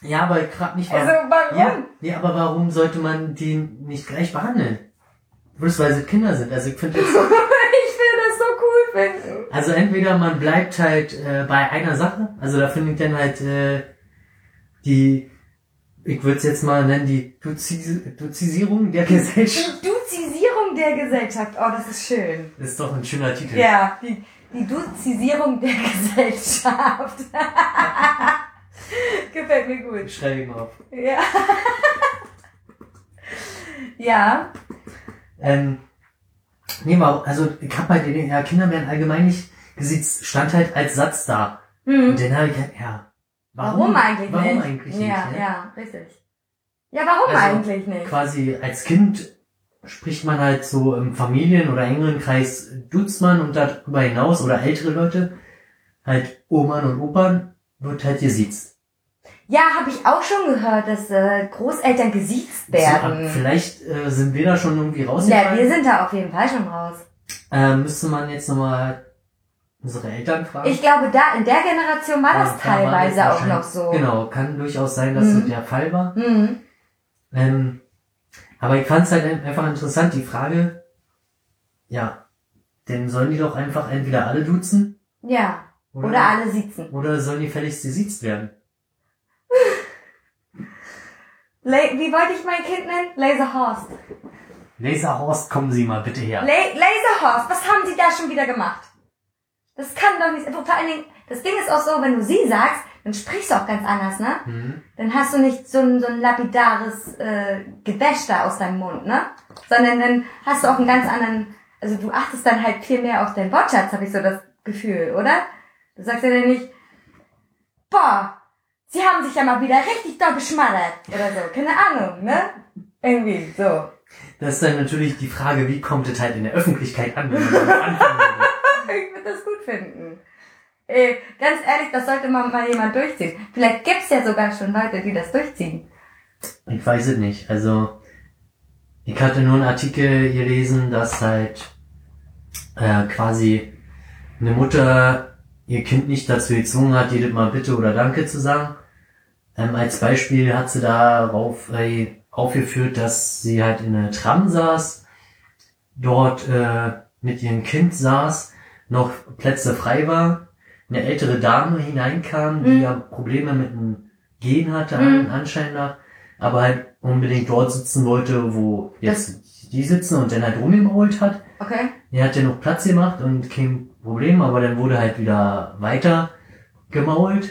Ja, aber ich frag mich, Also, warum? Ja, nee, aber warum sollte man die nicht gleich behandeln? Bloß weil sie Kinder sind. Also ich finde jetzt, ich will das so cool finden. also entweder man bleibt halt äh, bei einer Sache, also da finde ich dann halt äh, die, ich würde es jetzt mal nennen, die Duzis Duzisierung der Gesellschaft. Die Duzisierung der Gesellschaft. Oh, das ist schön. Das ist doch ein schöner Titel. Ja, die, die Duzisierung der Gesellschaft. Gefällt mir gut. Schreibe ich mal auf. Ja. ja. Ähm, nee, aber, also ich hab halt, ja, Kinder werden allgemein nicht gesiezt, stand halt als Satz da. Hm. Und dann habe ich halt, ja, Warum, eigentlich warum nicht? eigentlich nicht? Ja, ne? ja, richtig. Ja, warum Also, eigentlich nicht? quasi als Kind spricht man halt so im Familien- oder engeren Kreis duzt man und darüber hinaus oder ältere Leute, halt Oman und Opern, wird halt gesiezt. Ja, habe ich auch schon gehört, dass äh, Großeltern gesiezt werden. So, vielleicht äh, sind wir da schon irgendwie ja, rausgefallen. wir sind da auf jeden Fall schon raus. äh, müsste man jetzt nochmal unsere Eltern fragen. Ich glaube, da in der Generation war das war teilweise das auch noch so. Genau, kann durchaus sein, dass Mhm. so der Fall war. Mhm. Ähm, aber ich fand es halt einfach interessant, die Frage, ja, dann sollen die doch einfach entweder alle duzen Ja. Oder, alle sitzen. oder sollen die fälligst gesiezt werden. Wie wollte ich mein Kind nennen? Laserhorst. Laserhorst, kommen Sie mal bitte her. La Laserhorst, was haben Sie da schon wieder gemacht? Das kann doch nicht. Vor allen Dingen, das Ding ist auch so, wenn du sie sagst, dann sprichst du auch ganz anders, ne? Mhm. Dann hast du nicht so ein, so ein lapidares äh, Gewäsch da aus deinem Mund, ne? Sondern dann hast du auch einen ganz anderen, also du achtest dann halt viel mehr auf deinen Wortschatz, habe ich so das Gefühl, oder? Du sagst ja dann nicht, boah, sie haben sich ja mal wieder richtig doll geschmattert oder so, keine Ahnung, ne? Irgendwie so. Das ist dann natürlich die Frage, wie kommt es halt in der Öffentlichkeit an, wenn man anfangen würde. Ich würde das gut finden. Äh, ganz ehrlich, das sollte mal, mal jemand durchziehen. Vielleicht gibt's ja sogar schon Leute, die das durchziehen. Ich weiß es nicht. Also, ich hatte nur einen Artikel gelesen, dass halt äh, quasi eine Mutter ihr Kind nicht dazu gezwungen hat, jedes Mal Bitte oder Danke zu sagen. Ähm, als Beispiel hat sie darauf äh, aufgeführt, dass sie halt in einer Tram saß, dort äh, mit ihrem Kind saß, noch Plätze frei war, eine ältere Dame hineinkam, die Mhm. ja Probleme mit dem Gehen hatte, Mhm. anscheinend nach, aber halt unbedingt dort sitzen wollte, wo jetzt die sitzen und dann halt rumgemault hat. Okay? Er hat ja noch Platz gemacht und kein Problem, aber dann wurde halt wieder weiter gemault.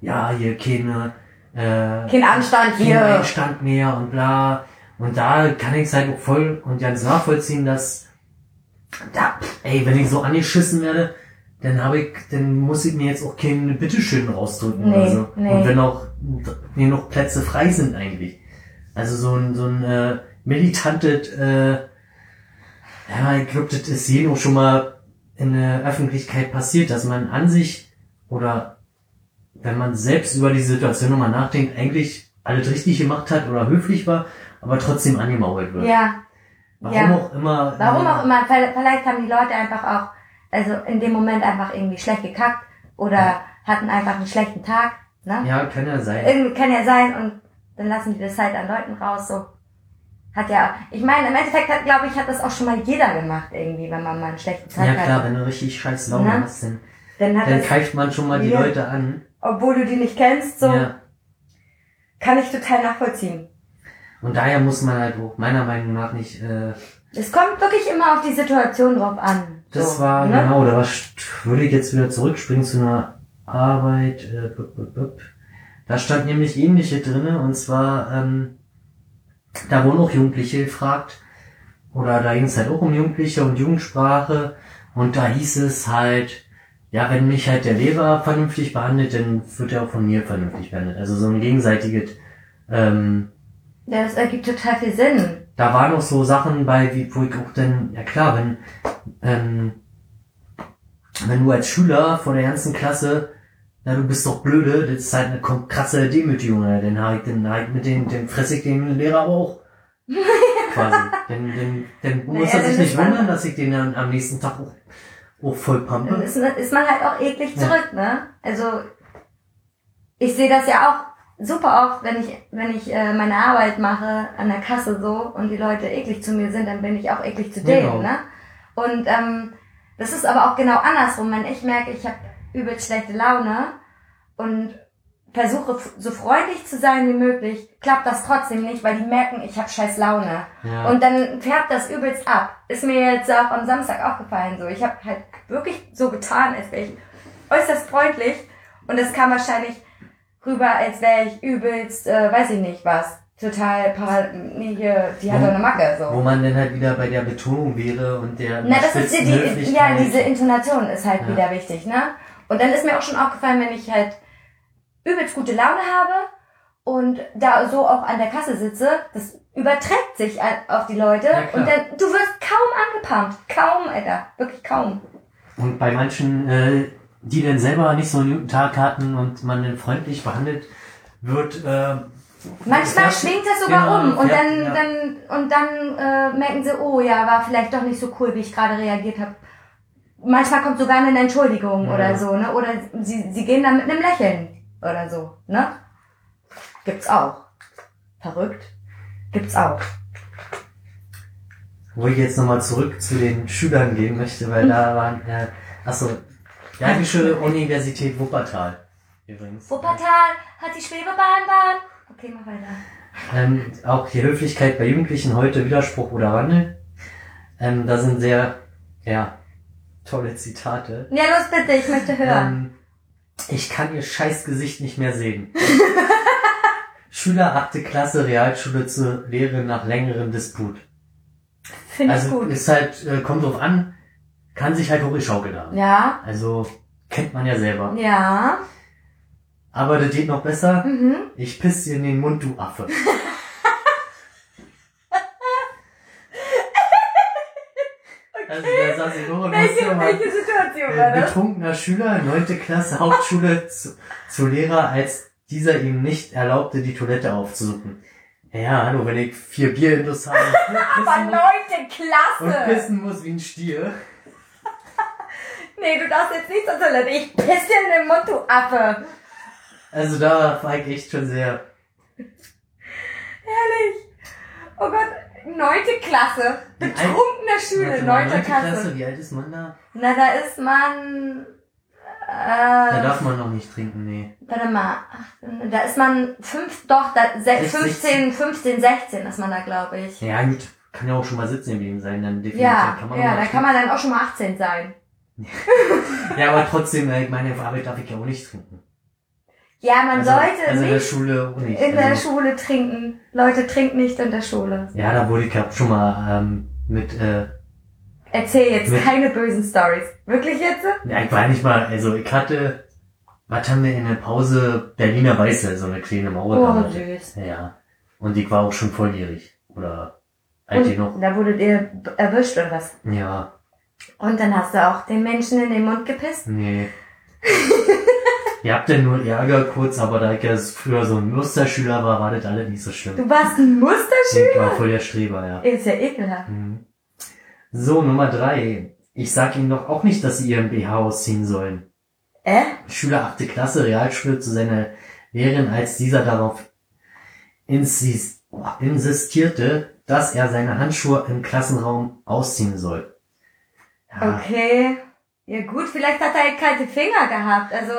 Ja, hier keine, äh, Kein Anstand kein hier. Einstand mehr und bla. Und da kann ich es halt auch voll und ganz nachvollziehen, dass da, ey, wenn ich so angeschissen werde, dann habe ich, dann muss ich mir jetzt auch kein Bitteschön rausdrücken Nee, oder so. nee. Und wenn auch mir noch Plätze frei sind eigentlich. Also so ein, so ein äh, militantes, äh, ja, ich glaube, das ist jedem schon mal in der Öffentlichkeit passiert, dass man an sich oder wenn man selbst über die Situation nochmal nachdenkt, eigentlich alles richtig gemacht hat oder höflich war, aber trotzdem angemault wird. Ja. Warum ja. auch immer. Warum auch immer. Vielleicht haben die Leute einfach auch, also in dem Moment einfach irgendwie schlecht gekackt oder hatten einfach einen schlechten Tag. Ne? Ja, kann ja sein. Irgendwie kann ja sein und dann lassen die das halt an Leuten raus, so. Hat ja, ich meine, im Endeffekt hat, glaube ich, hat das auch schon mal jeder gemacht irgendwie, wenn man mal einen schlechten Tag Ja hat. klar, wenn du richtig scheiß Laune Ne? hast, dann, Dann hat dann das, keift man schon mal die Ja. Leute an. obwohl du die nicht kennst, so, Ja. kann ich total nachvollziehen. Und daher muss man halt auch meiner Meinung nach nicht, äh, Es kommt wirklich immer auf die Situation drauf an. das so, war, ne? genau, da war, würde ich jetzt wieder zurückspringen zu einer Arbeit, äh, bup, bup, bup. da stand nämlich ähnliche drinne, und zwar, ähm, da wurden auch Jugendliche gefragt, oder da ging es halt auch um Jugendliche und Jugendsprache, und da hieß es halt, ja, wenn mich halt der Lehrer vernünftig behandelt, dann wird er auch von mir vernünftig behandelt. Also so ein gegenseitiges, ähm, Ja, das ergibt total viel Sinn. da waren noch so Sachen bei, wie, wo ich auch dann, ja klar, wenn, ähm, wenn du als Schüler vor der ganzen Klasse, na du bist doch blöde, das ist halt eine krasse Demütigung, ja, dann hab ich, dann hab ich mit dem, dann fress ich den Lehrer aber auch. Quasi. Dann, dann, dann muss Naja, er dann sich nicht wundern, dass ich den dann am nächsten Tag auch, auch voll Dann pampe. ist, ist man halt auch eklig Ja. zurück, ne? Also, ich sehe das ja auch super oft, wenn ich, wenn ich äh, meine Arbeit mache an der Kasse so und die Leute eklig zu mir sind, dann bin ich auch eklig zu denen, Genau. ne? Und ähm, das ist aber auch genau andersrum, wenn ich merke, ich habe übelst schlechte Laune und versuche so freundlich zu sein wie möglich, klappt das trotzdem nicht, weil die merken, ich habe scheiß Laune. Ja. Und dann färbt das übelst ab. Ist mir jetzt auch am Samstag aufgefallen so. Ich habe halt wirklich so getan, als wäre ich äußerst freundlich. Und es kam wahrscheinlich rüber, als wäre ich übelst, äh, weiß ich nicht was. Total para nee, hier, die hat doch eine Macke so. Wo man dann halt wieder bei der Betonung wäre und der Na, das ist die, die, ja, diese Intonation ist halt Ja. wieder wichtig, ne? Und dann ist mir auch schon aufgefallen, wenn ich halt übelst gute Laune habe und da so auch an der Kasse sitze, das überträgt sich auf die Leute und dann, du wirst kaum angepumpt. Kaum, Alter. Wirklich kaum. Und bei manchen, äh, die dann selber nicht so einen guten Tag hatten und man dann freundlich behandelt wird, äh, Manchmal fährt- schwingt das sogar genau, um und fährt- dann, ja. dann, und dann äh, merken sie, oh ja, war vielleicht doch nicht so cool, wie ich gerade reagiert habe. Manchmal kommt sogar eine Entschuldigung Ja. oder so, ne? Oder sie, sie gehen dann mit einem Lächeln oder so, ne? Gibt's auch. Verrückt. Gibt's auch. wo ich jetzt nochmal zurück zu den Schülern gehen möchte, weil da waren, äh, achso, Bergische Universität Wuppertal. Übrigens. Wuppertal hat die Schwebebahnbahn. Okay, mach weiter. Ähm, auch die Höflichkeit bei Jugendlichen heute Widerspruch oder Wandel. Ähm, da sind sehr, ja, tolle Zitate. Ja, los bitte, ich möchte hören. Ähm, ich kann ihr Scheißgesicht nicht mehr sehen. Schüler 8. Klasse Realschule zur Lehre nach längerem Disput. Finde ich Also gut. ist halt, äh, kommt drauf an, kann sich halt hochgeschaukelt haben. Ja, Also kennt man ja selber. ja. Aber das geht noch besser. Mhm. Ich piss dir in den Mund, du Affe. Also da saß ich nur und musste mal Situation äh, betrunkener Schüler, neunte Klasse Hauptschule zu, zu Lehrer, als dieser ihm nicht erlaubte, die Toilette aufzusuchen. Ja, hallo, wenn ich vier Bier in habe Aber neunte und Klasse. pissen muss wie ein Stier. Nee, du darfst jetzt nicht zur Toilette. Ich piss dir in den Mund, du Affe. Also da war ich echt schon sehr. Herrlich. Oh Gott, neunte Klasse. Betrunkener Schüler, neunte neunte Klasse. Wie alt ist man da? Na, da ist man. Da Äh, darf man noch nicht trinken, nee. warte mal. Ach, da ist man fünf, doch, da, se, Ist 15, 15, 16 ist man da, glaube ich. Ja gut, kann ja auch schon mal sitzen geblieben sein, dann definitiv. Ja, kann man ja, da kann man dann auch schon mal 18 sein. Ja, aber trotzdem, äh, ich meine, auf Arbeit darf ich ja auch nicht trinken. Ja, man also, sollte also in der nicht Schule auch nicht. in der also, Schule trinken. Leute, trinkt nicht in der Schule. Ja, da wurde ich ja schon mal ähm, mit, äh, Erzähl jetzt Mit- keine bösen Stories. Wirklich jetzt? ja, ich war nicht mal, also ich hatte, was haben wir in der Pause? Berliner Weiße, so eine kleine Mauer. Oh, süß. Ja. Und ich war auch schon volljährig. Oder alt. Und da wurdet ihr erwischt oder was? Ja, Und dann hast du auch den Menschen in den Mund gepisst? nee. Ihr habt ja nur Ärger kurz, aber da ich ja früher so ein Musterschüler war, war das alles nicht so schlimm. Du warst ein Musterschüler? Ich war voll der Streber, ja. Ist ja ekelhaft. Mhm. So, Nummer drei. Ich sag Ihnen doch auch nicht, dass Sie Ihren BH ausziehen sollen. Äh? Schüler 8. Klasse Realschule zu seiner Lehrerin, als dieser darauf insis insistierte, dass er seine Handschuhe im Klassenraum ausziehen soll. Ja, Okay. Ja gut, vielleicht hat er halt kalte Finger gehabt. Also,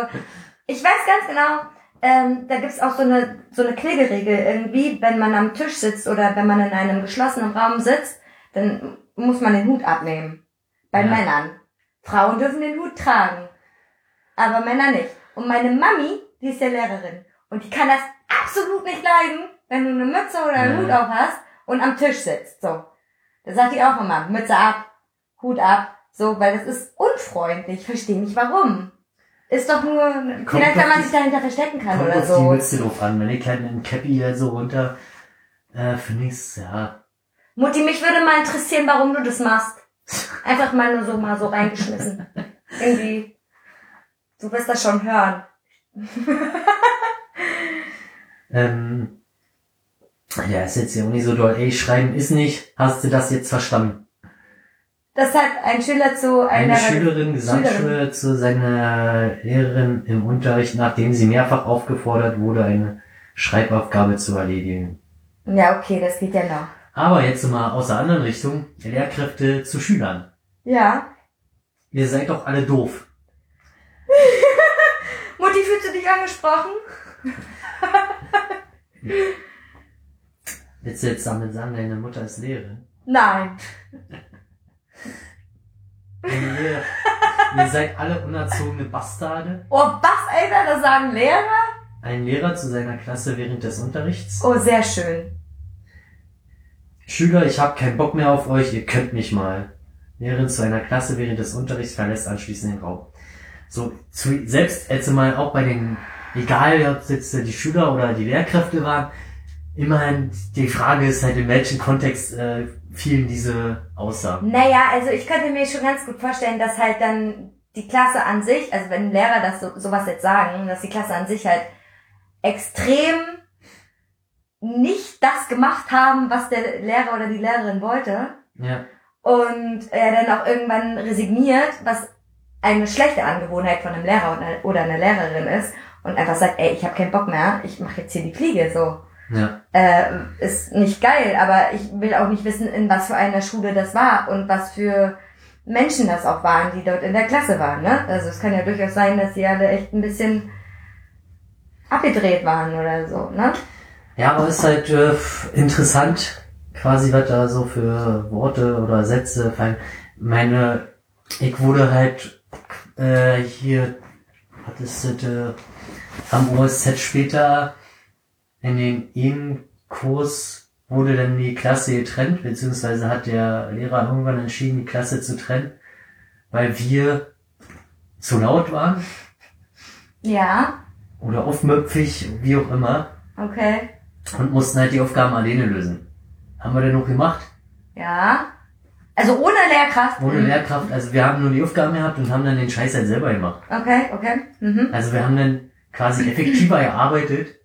ich weiß ganz genau, ähm, da gibt's auch so eine, so eine Klingelregel irgendwie, wenn man am Tisch sitzt oder wenn man in einem geschlossenen Raum sitzt, dann muss man den Hut abnehmen. Bei Ja. Männern. Frauen dürfen den Hut tragen. Aber Männer nicht. Und meine Mami, die ist ja Lehrerin. Und die kann das absolut nicht leiden, wenn du eine Mütze oder einen Ja. Hut auf hast und am Tisch sitzt. So. Da sagt die auch immer, Mütze ab, Hut ab. So, weil das ist unfreundlich. Ich verstehe nicht warum. Ist doch nur, vielleicht auf wenn man die- sich dahinter verstecken kann kommt oder auf die so. Mütze drauf an. Wenn ich halt einen Cappy hier so runter, äh, finde ich's, ja. Mutti, mich würde mal interessieren, warum du das machst. Einfach mal nur so mal so reingeschmissen. Irgendwie. Du wirst das schon hören. Ähm, ja, ist jetzt ja auch nicht so doll. Ey, schreiben ist nicht. Hast du das jetzt verstanden? Das hat ein Schüler zu einer Eine Schülerin, Gesamtschule, zu seiner Lehrerin im Unterricht, nachdem sie mehrfach aufgefordert wurde, eine Schreibaufgabe zu erledigen. Ja, okay, das geht ja noch. Aber jetzt mal aus der anderen Richtung, Lehrkräfte zu Schülern. Ja. Ihr seid doch alle doof. Mutti, fühlst du dich angesprochen? Willst du jetzt damit sagen, deine Mutter ist Lehrerin? Nein. Ihr, ihr seid alle unerzogene Bastarde. Oh, was, Alter, das sagen Lehrer? Ein Lehrer zu seiner Klasse während des Unterrichts. Oh, sehr schön. Schüler, ich habe keinen Bock mehr auf euch, ihr könnt mich mal. Lehrerin zu einer Klasse während des Unterrichts verlässt anschließend den Raum. So, zu, selbst jetzt mal auch bei den, egal ob es jetzt die Schüler oder die Lehrkräfte waren, immerhin die Frage ist halt, in welchem Kontext äh, fielen diese Aussagen. Naja, also ich könnte mir schon ganz gut vorstellen, dass halt dann die Klasse an sich, also wenn Lehrer das so, sowas jetzt sagen, dass die Klasse an sich halt extrem nicht das gemacht haben, was der Lehrer oder die Lehrerin wollte Ja, und er dann auch irgendwann resigniert, was eine schlechte Angewohnheit von einem Lehrer oder- einer Lehrerin ist und einfach sagt, ey, ich habe keinen Bock mehr, ich mache jetzt hier die Fliege so. ja. Äh, ist nicht geil, aber ich will auch nicht wissen, in was für einer Schule das war und was für Menschen das auch waren, die dort in der Klasse waren. Ne? Also es kann ja durchaus sein, dass sie alle echt ein bisschen abgedreht waren oder so. Ne? Ja, aber ist halt äh, interessant, quasi, was da so für Worte oder Sätze fallen. Meine, ich wurde halt äh, hier, was ist das, äh, am OSZ später in den E-Kurs wurde dann die Klasse getrennt, beziehungsweise hat der Lehrer irgendwann entschieden, die Klasse zu trennen, weil wir zu laut waren Ja, oder aufmüpfig, wie auch immer, okay. und mussten halt die Aufgaben alleine lösen. Haben wir denn noch gemacht? Ja. Also ohne Lehrkraft. Ohne. Lehrkraft, also wir haben nur die Aufgaben gehabt und haben dann den Scheiß halt selber gemacht. Okay, okay. Mhm. Also wir haben dann quasi effektiver gearbeitet,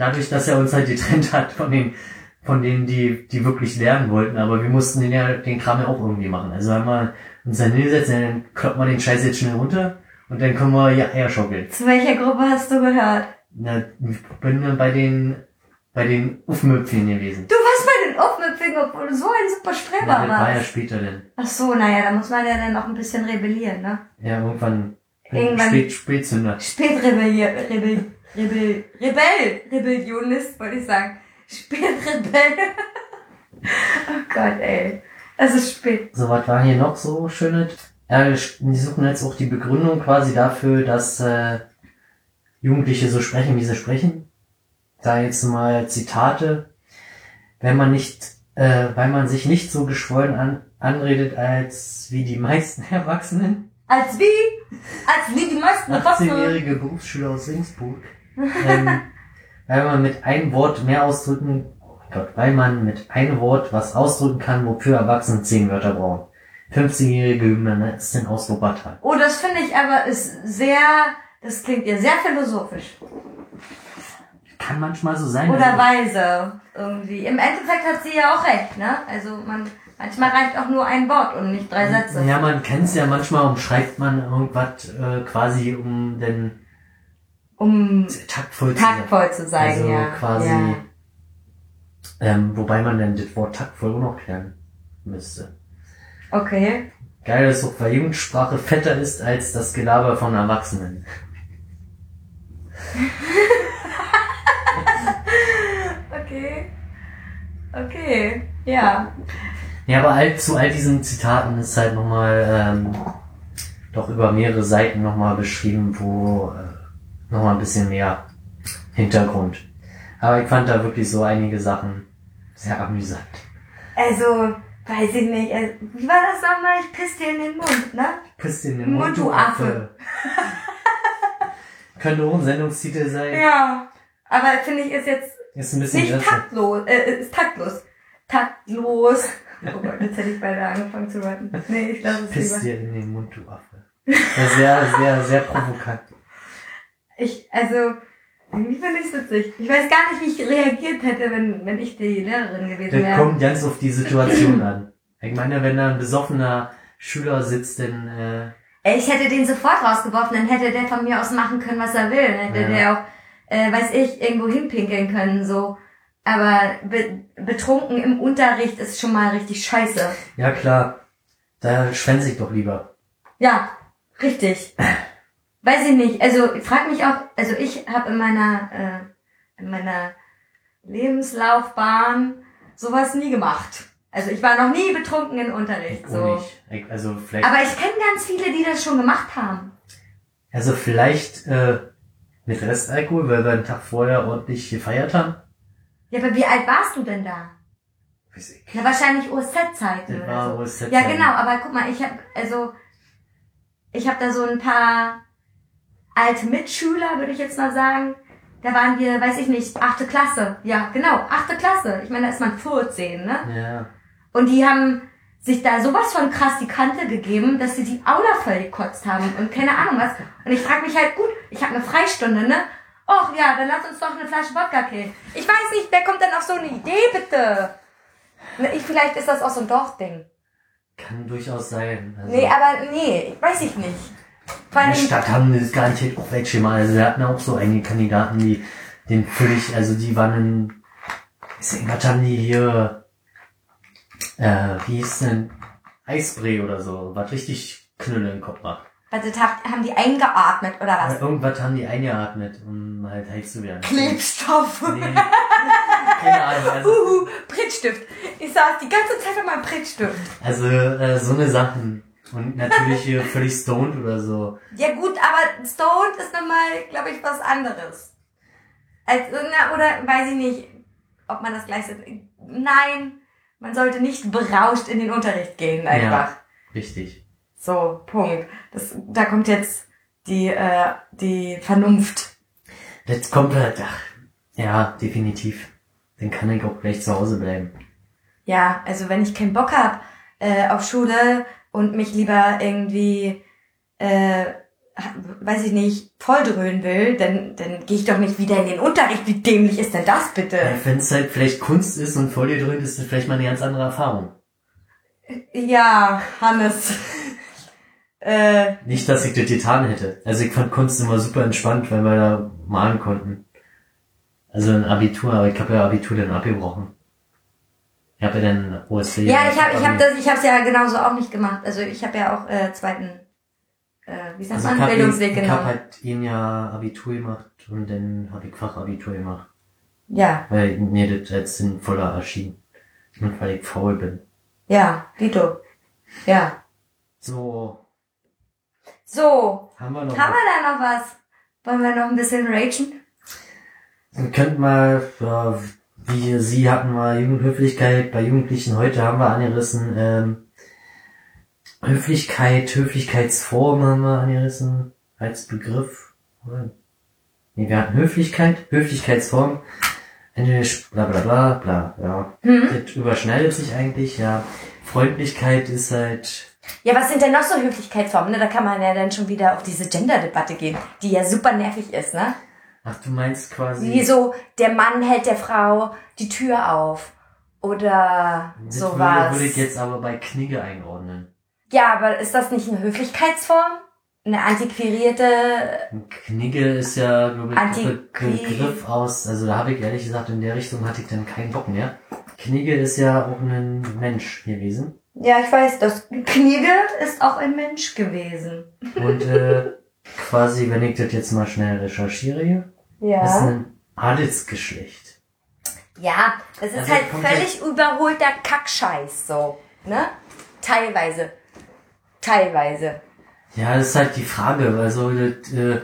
dadurch, dass er uns halt getrennt hat von den, von denen, die, die wirklich lernen wollten, aber wir mussten den ja, den Kram ja auch irgendwie machen. Also haben wir uns dann hingesetzt, dann kloppen wir den Scheiß jetzt schnell runter und dann können wir ja herschaukeln. Zu welcher Gruppe hast du gehört? Na, ich bin dann bei den, bei den Uffmöpfchen gewesen. Du warst bei den Aufmüpfigen, obwohl du so ein super Streber Ja, das war ja warst. später dann. Ach so, naja, da muss man ja dann noch ein bisschen rebellieren, ne? Ja, irgendwann, Irgendwann- Spät, Spätzünder. Spätrebellier, Rebell, Rebell, Rebell, Rebellionist, wollte ich sagen. Spätrebell. oh Gott, ey. Es ist spät. So, was war hier noch so schönes? Ja, die suchen jetzt auch die Begründung quasi dafür, dass äh, Jugendliche so sprechen, wie sie sprechen. Da jetzt mal Zitate. Wenn man nicht, äh, weil man sich nicht so geschwollen an, anredet als wie die meisten Erwachsenen. Als wie? Als wie die meisten Erwachsenen. 18-jährige Berufsschüler aus Ringsburg. Ähm, weil man mit einem Wort mehr ausdrücken, oh Gott, weil man mit einem Wort was ausdrücken kann, wofür Erwachsene zehn Wörter brauchen. 15-jährige Gymnastin aus Wuppertal. Oh, das finde ich aber ist sehr, das klingt ja sehr philosophisch. Kann manchmal so sein. Oder weise irgendwie. Im Endeffekt hat sie ja auch recht, ne? Also man, manchmal reicht auch nur ein Wort und nicht drei Sätze. ja, man kennt's ja manchmal, umschreibt man irgendwas äh, quasi, um den Um taktvoll zu sein. taktvoll zu sein, Also ja. quasi, Ja. ähm, wobei man dann das Wort taktvoll auch noch klären müsste. Okay. Geil, dass auch bei Jugendsprache fetter ist als das Gelaber von Erwachsenen. Okay. Okay. Ja. Ja, aber all, zu all diesen Zitaten ist halt nochmal ähm, doch über mehrere Seiten nochmal beschrieben, wo äh, nochmal ein bisschen mehr Hintergrund. Aber ich fand da wirklich so einige Sachen sehr amüsant. Also, weiß ich nicht. äh, Wie war das nochmal? Ich piss dir in den Mund, ne? Küsst in den Mund, Mund, du Affe. Könnte auch ein Sendungstitel sein. Ja. Aber finde ich ist jetzt Ist ein bisschen nicht besser. taktlos. Äh, ist taktlos. Taktlos. Oh Gott, jetzt hätte ich beide angefangen zu rappen. Nee, ich lasse es Piss lieber. dir in den Mund, du Affe. Sehr, sehr, sehr provokant. Ich, also, irgendwie finde ich es witzig. Ich weiß gar nicht, wie ich reagiert hätte, wenn, wenn ich die Lehrerin gewesen Das wäre. kommt ganz auf die Situation an. Ich meine, wenn da ein besoffener Schüler sitzt, dann äh, Ich hätte den sofort rausgeworfen, dann hätte der von mir aus machen können, was er will. Dann hätte Ja. der auch, äh, weiß ich, irgendwo hinpinkeln können, so. Aber be betrunken im Unterricht ist schon mal richtig scheiße. ja klar, da schwänze ich doch lieber. Ja, richtig. Weiß ich nicht. Also ich frag mich auch, also ich habe in meiner äh, in meiner Lebenslaufbahn sowas nie gemacht. Also ich war noch nie betrunken im Unterricht. Ich So. nicht. Ich, also vielleicht, Aber ich kenne ganz viele, die das schon gemacht haben. also vielleicht äh, mit Restalkohol, weil wir einen Tag vorher ordentlich gefeiert haben. Ja, aber wie alt warst du denn da? Weiß ich. Ja, wahrscheinlich OSZ-Zeiten Das oder war so. das Ja, genau, aber guck mal, ich habe also ich habe da so ein paar alte Mitschüler, würde ich jetzt mal sagen. Da waren wir, weiß ich nicht, achte Klasse. Ja, genau, achte Klasse. Ich meine, da ist man 14, ne? Ja. Und die haben sich da sowas von krass die Kante gegeben, dass sie die Aula voll gekotzt haben und keine Ahnung was. Und ich frage mich halt, gut, ich habe eine Freistunde, ne? Och ja, dann lass uns doch eine Flasche Wodka killen. Ich weiß nicht, wer kommt denn auf so eine Idee, bitte? Ich, vielleicht ist das auch so ein Dorfding. Kann durchaus sein. Also, Nee, aber nee, weiß ich nicht. In der Stadt haben das garantiert auch welche mal. Also wir hatten auch so einige Kandidaten, die den völlig, also die waren in, was haben die hier, äh, wie hieß denn, Eisbrei oder so, was richtig Knülle im Kopf macht. Also haben die eingeatmet oder Aber was? irgendwas haben die eingeatmet, um halt heiß zu werden. Klebstoff. Nee, keine Ahnung, also, Uhu, Prittstift. Ich saß die ganze Zeit an meinem Prittstift. also äh, so eine Sachen. Und natürlich hier völlig stoned oder so. Ja gut, aber Stoned ist nochmal, glaube ich, was anderes. Als, na, oder weiß ich nicht, ob man das gleich ist. Nein, man sollte nicht berauscht in den Unterricht gehen einfach. Richtig. So, Punkt. Das, da kommt jetzt die, äh, die Vernunft. Das kommt halt, ach, ja, definitiv. Dann kann ich auch gleich zu Hause bleiben. Ja, also wenn ich keinen Bock hab äh, auf Schule und mich lieber irgendwie, äh, weiß ich nicht, volldröhnen will, dann, dann gehe ich doch nicht wieder in den Unterricht. Wie dämlich ist denn das bitte? Wenn es halt vielleicht Kunst ist und voll ist, ist das vielleicht mal eine ganz andere Erfahrung. Ja, Hannes. äh, Nicht, dass ich das getan hätte. Also ich fand Kunst immer super entspannt, weil wir da malen konnten. Also ein Abitur, aber ich habe ja Abitur dann abgebrochen. Ich habe ja dann OSC. ja, ich habe ich hab das, ich hab's ja genauso auch nicht gemacht. Also ich habe ja auch äh, zweiten, äh, wie sagt also ich man, habe Bildungsweg ich hab genommen. halt ein Jahr Abitur gemacht und dann habe ich Fachabitur gemacht. Ja, Weil mir das als sinnvoller erschien. Und weil ich faul bin. ja, Dito. Ja. So, So, haben wir noch. haben wir da noch was? Wollen wir noch ein bisschen ragen? Wir könnten mal, ja, wie Sie hatten mal Jugendhöflichkeit bei Jugendlichen, heute haben wir angerissen, ähm, Höflichkeit, Höflichkeitsform haben wir angerissen, als Begriff. Nee, wir hatten Höflichkeit, Höflichkeitsform, bla bla bla bla, ja. Das überschneidet sich eigentlich, ja. Freundlichkeit ist halt, Ja, was sind denn noch so Höflichkeitsformen? Ne? Da kann man ja dann schon wieder auf diese Gender-Debatte gehen, die ja super nervig ist, ne? Ach du meinst quasi, Wie so, der Mann hält der Frau die Tür auf. Oder das sowas. würde, würde ich jetzt aber bei Knigge einordnen. Ja, aber ist das nicht eine Höflichkeitsform? Eine antiquarierte. Knigge ist ja, glaube ich, ein Begriff aus, also da habe ich ehrlich gesagt, in der Richtung hatte ich dann keinen Bock mehr. Knigge ist ja auch ein Mensch gewesen. Ja, ich weiß, das Knigge ist auch ein Mensch gewesen. Und äh, quasi, wenn ich das jetzt mal schnell recherchiere hier, ist ein Adelsgeschlecht. Ja, das ist Also halt völlig überholter Kackscheiß, so, ne? Teilweise. Teilweise. Ja, das ist halt die Frage, also das, äh,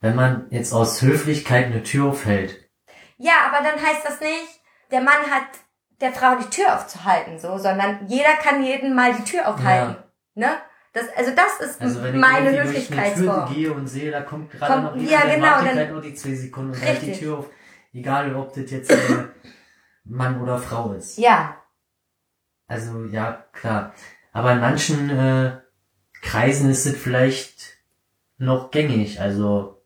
wenn man jetzt aus Höflichkeit eine Tür aufhält, Ja, aber dann heißt das nicht, der Mann hat der Frau die Tür aufzuhalten, so, sondern jeder kann jedem mal die Tür aufhalten, ne? Das, also das ist also wenn ich meine irgendwie durch eine Tür Höflichkeitsform. gehe und sehe, da kommt gerade Kommt- noch jemand, ja, dann genau, ich dann- halt nur die zwei Sekunden und halt die Richtig. Tür auf, egal ob das jetzt äh, Mann oder Frau ist. Ja, Also ja, klar. Aber in manchen äh, Kreisen ist es vielleicht noch gängig. Also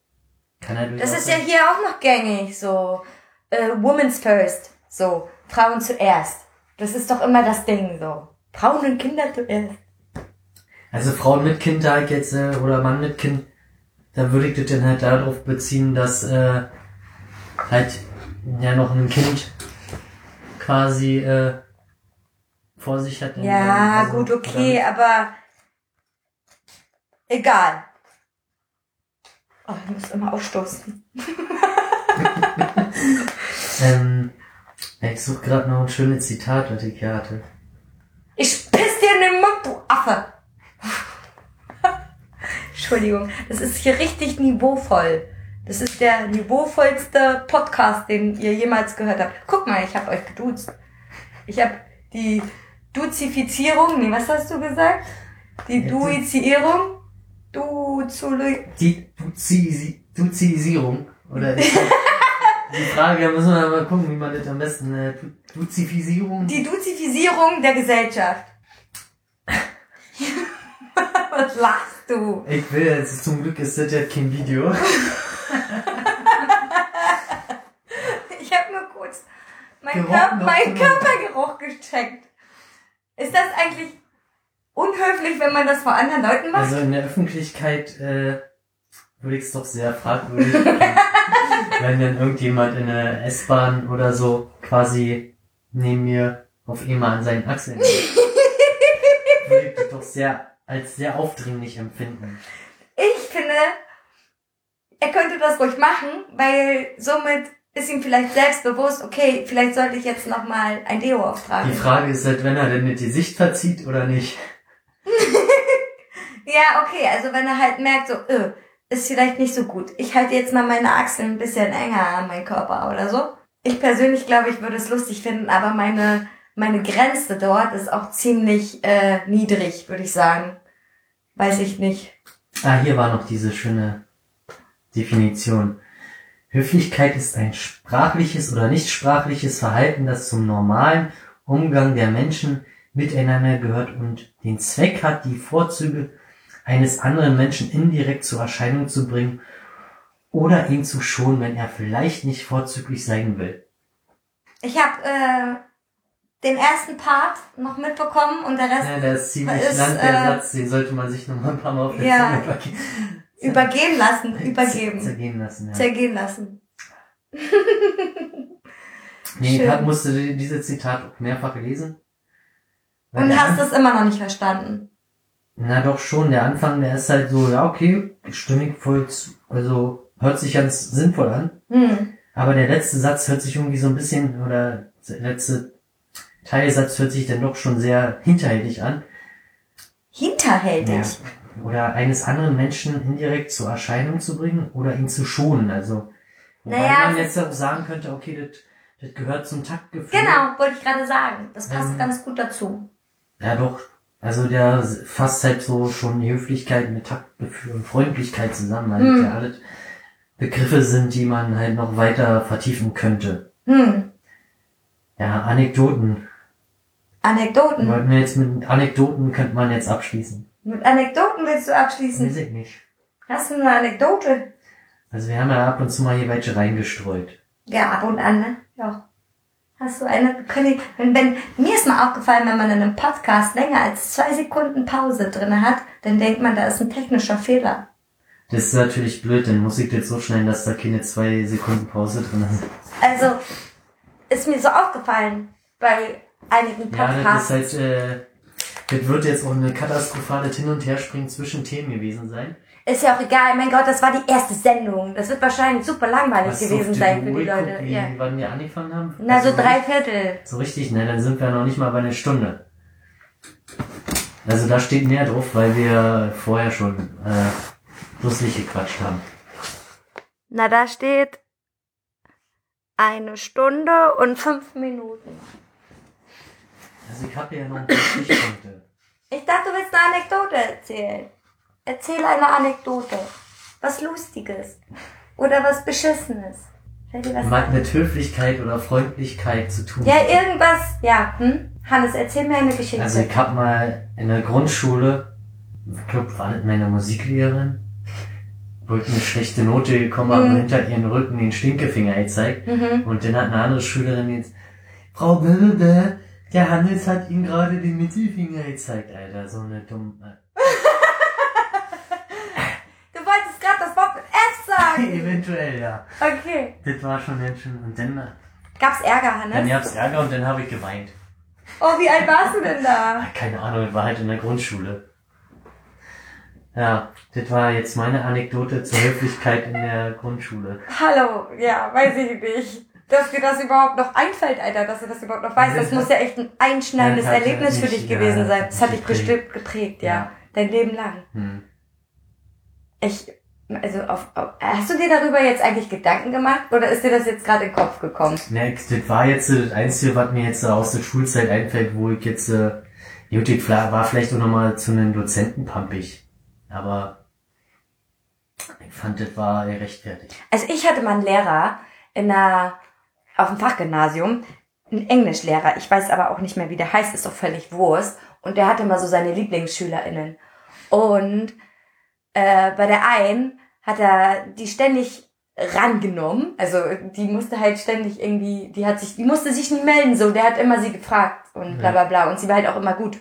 kann er das ist ja hier auch noch gängig, so, äh, Women's First, so, Frauen zuerst. Das ist doch immer das Ding, so. Frauen und Kinder zuerst. Also Frauen mit Kind halt jetzt äh, oder Mann mit Kind, da würde ich das dann halt darauf beziehen, dass äh, halt ja noch ein Kind quasi äh, vor sich hat. Ja, Also, gut, okay, aber egal. Oh, ich muss immer aufstoßen. Ähm, ich suche gerade noch ein schönes Zitat, was ich hier hatte. Ich piss dir in den Mund, du Affe. Entschuldigung, das ist hier richtig niveauvoll. Das ist der niveauvollste Podcast, den ihr jemals gehört habt. Guck mal, ich habe euch geduzt. Ich habe die Duzifizierung, nee, was hast du gesagt? Die Duizierung? Duzuli Die Duzi- Duzisierung. Oder die Frage, da müssen wir mal gucken, wie man das am besten. Äh, Du- Duzifisierung? die Duzifisierung der Gesellschaft. was lachst du? Ich will jetzt, zum Glück ist das ja kein Video. Ich habe nur kurz meinen Körper, zu- Körpergeruch gecheckt. Ist das eigentlich unhöflich, wenn man das vor anderen Leuten macht? Also in der Öffentlichkeit äh, würde ich es doch sehr fragwürdig wenn dann irgendjemand in der S-Bahn oder so quasi neben mir auf einmal an seinen Achseln liegt. Würde ich das doch sehr, als sehr aufdringlich empfinden. Ich finde, er könnte das ruhig machen, weil somit ist ihm vielleicht selbstbewusst, okay, vielleicht sollte ich jetzt nochmal ein Deo auftragen. Die Frage ist halt, wenn er denn nicht die Sicht verzieht oder nicht. Ja, okay, also wenn er halt merkt, so, öh, ist vielleicht nicht so gut. Ich halte jetzt mal meine Achseln ein bisschen enger an meinen Körper oder so. Ich persönlich glaube, ich würde es lustig finden, aber meine, meine Grenze dort ist auch ziemlich äh, niedrig, würde ich sagen. Weiß ich nicht. Ah, hier war noch diese schöne Definition. Höflichkeit ist ein sprachliches oder nicht sprachliches Verhalten, das zum normalen Umgang der Menschen miteinander gehört und den Zweck hat, die Vorzüge eines anderen Menschen indirekt zur Erscheinung zu bringen oder ihn zu schonen, wenn er vielleicht nicht vorzüglich sein will. Ich habe äh, den ersten Part noch mitbekommen und der Rest Ja, der ist ziemlich ist, lang, der äh, Satz, den sollte man sich noch mal ein paar Mal auf der Ja. Übergehen lassen, übergeben, Zergehen lassen, ja. zergehen lassen. Nee, ich Schön. hab- musste diese Zitat auch mehrfach lesen. Und der hast es immer noch nicht verstanden. Na doch schon, der Anfang, der ist halt so, ja, okay, stimmig voll zu, also hört sich ganz sinnvoll an. Hm. Aber der letzte Satz hört sich irgendwie so ein bisschen, oder der letzte Teilsatz hört sich dann doch schon sehr hinterhältig an. Hinterhältig. Oder eines anderen Menschen indirekt zur Erscheinung zu bringen oder ihn zu schonen. Also, wobei Naja, man jetzt auch sagen könnte, okay, das, das gehört zum Taktgefühl. Genau, wollte ich gerade sagen. Das passt Ähm, ganz gut dazu. Ja, doch. Also der fasst halt so schon Höflichkeit mit Taktgefühl und Freundlichkeit zusammen, weil Hm. das ja alles Begriffe sind, die man halt noch weiter vertiefen könnte. Hm. Ja, Anekdoten. Anekdoten. Wollten wir jetzt mit Anekdoten könnte man jetzt abschließen. Mit Anekdoten willst du abschließen? Weiß ich nicht. Hast du eine Anekdote? Also wir haben ja ab und zu mal hier welche reingestreut. Ja, ab und an, ne? Ja. Hast du eine? Können wenn, wenn, mir ist mal aufgefallen, wenn man in einem Podcast länger als zwei Sekunden Pause drinne hat, dann denkt man, da ist ein technischer Fehler. Das ist natürlich blöd, denn muss ich das so schneiden, dass da keine zwei Sekunden Pause drin ist. Also, ist mir so aufgefallen bei einigen Ja, Podcasts. das ist halt, äh, das wird jetzt auch eine katastrophale Hin- und Herspringen zwischen Themen gewesen sein. Ist ja auch egal, mein Gott, das war die erste Sendung. Das wird wahrscheinlich super langweilig du gewesen sein für die Leute. Wie, Ja. Wann wir angefangen haben? Na, so Also drei Viertel. So richtig, ne, dann sind wir noch nicht mal bei einer Stunde. Also da steht mehr drauf, weil wir vorher schon äh, lustig gequatscht haben. Na, da steht eine Stunde und fünf Minuten. Also ich habe ja noch ein paar Stichpunkte. Ich dachte, du willst eine Anekdote erzählen. Erzähl eine Anekdote. Was Lustiges. Oder was Beschissenes. Fällt dir was ein? mit Höflichkeit oder Freundlichkeit zu tun. Ja, irgendwas. Ja, hm? Hannes, erzähl mir eine Geschichte. Also ich habe mal in der Grundschule, ich glaube, war das meine Musiklehrerin, wollte eine schlechte Note gekommen, haben Mhm. hinter ihren Rücken den Stinkefinger gezeigt. mhm. Und dann hat eine andere Schülerin jetzt, Frau Böbe, der Hannes hat Ihnen gerade den Mittelfinger gezeigt, Alter, so eine dumme. Du wolltest gerade das Wort mit F sagen. Eventuell, ja. Okay. Das war schon ganz schön. Und dann, Gab's Ärger, dann Hannes? gab's Ärger und dann habe ich geweint. Oh, wie alt warst du denn da? Keine Ahnung, das war halt in der Grundschule. Ja, das war jetzt meine Anekdote zur Höflichkeit in der Grundschule. Hallo, ja, weiß ich nicht. Dass dir das überhaupt noch einfällt, Alter, dass du das überhaupt noch weißt. Das muss ja echt ein einschneidendes Ja, Erlebnis für dich ja, gewesen sein. Das hat dich bestimmt geprägt, ja. Ja. Dein Leben lang. Hm. Ich, also auf, auf, hast du dir darüber jetzt eigentlich Gedanken gemacht oder ist dir das jetzt gerade in den Kopf gekommen? Ne, das war jetzt äh, das Einzige, was mir jetzt äh, aus der Schulzeit einfällt, wo ich jetzt, äh, fla- war vielleicht auch nochmal zu einem Dozenten pampig. Aber ich fand, das war gerechtfertigt. Also ich hatte mal einen Lehrer in einer, auf dem Fachgymnasium, einen Englischlehrer. Ich weiß aber auch nicht mehr, wie der heißt, ist doch völlig Wurst. Und der hatte immer so seine LieblingsschülerInnen. Und äh, bei der einen hat er die ständig rangenommen. Also die musste halt ständig irgendwie, die hat sich, die musste sich nie melden, so, der hat immer sie gefragt und bla bla bla. Und sie war halt auch immer gut.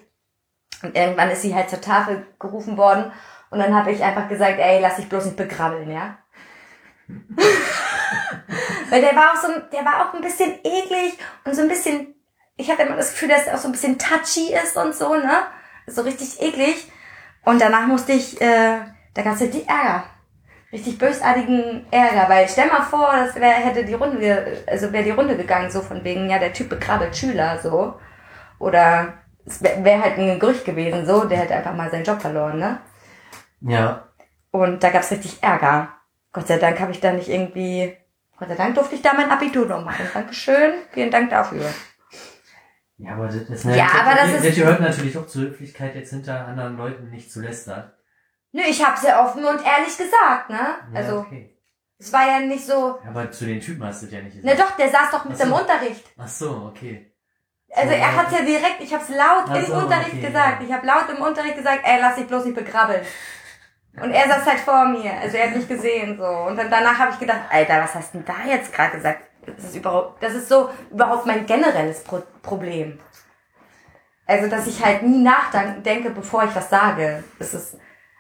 Und irgendwann ist sie halt zur Tafel gerufen worden. Und dann habe ich einfach gesagt, ey, lass dich bloß nicht begrabbeln, ja. Weil der war auch so, ein- der war auch ein bisschen eklig und so ein bisschen, ich hatte immer das Gefühl, dass er auch so ein bisschen touchy ist und so, ne? So richtig eklig. Und danach musste ich, äh, da gab's richtig Ärger. Richtig bösartigen Ärger, weil stell mal vor, das wär, hätte die Runde, also wäre die Runde gegangen, so von wegen, ja, der Typ begrabbelt Schüler, so. Oder es wäre wär halt ein Gerücht gewesen, so, der hätte einfach mal seinen Job verloren, ne? Ja, Und da gab's richtig Ärger. Gott sei Dank habe ich da nicht irgendwie, Gott sei Dank durfte ich da mein Abitur noch machen. Dankeschön, vielen Dank dafür. ja, aber das ist, Ja, aber das ist- das gehört natürlich auch zur Höflichkeit, jetzt hinter anderen Leuten nicht zu lästern. Nö, ich habe sehr offen und ehrlich gesagt, ne? Ja, Also, okay. es war ja nicht so, Aber zu den Typen hast du ja nicht ne doch, der saß doch mit so. dem Unterricht. Ach so, okay. Also Ja. er hat ja direkt, ich habe es laut Ach im so, Unterricht okay, gesagt. ja. Ich habe laut im Unterricht gesagt, ey, lass dich bloß nicht begrabbeln. Und er saß halt vor mir, also er hat mich gesehen so. Und dann danach habe ich gedacht, Alter, was hast du denn da jetzt gerade gesagt? Das ist überhaupt, das ist so überhaupt mein generelles Pro Problem. Also dass ich halt nie nachdenke, bevor ich was sage. Das ist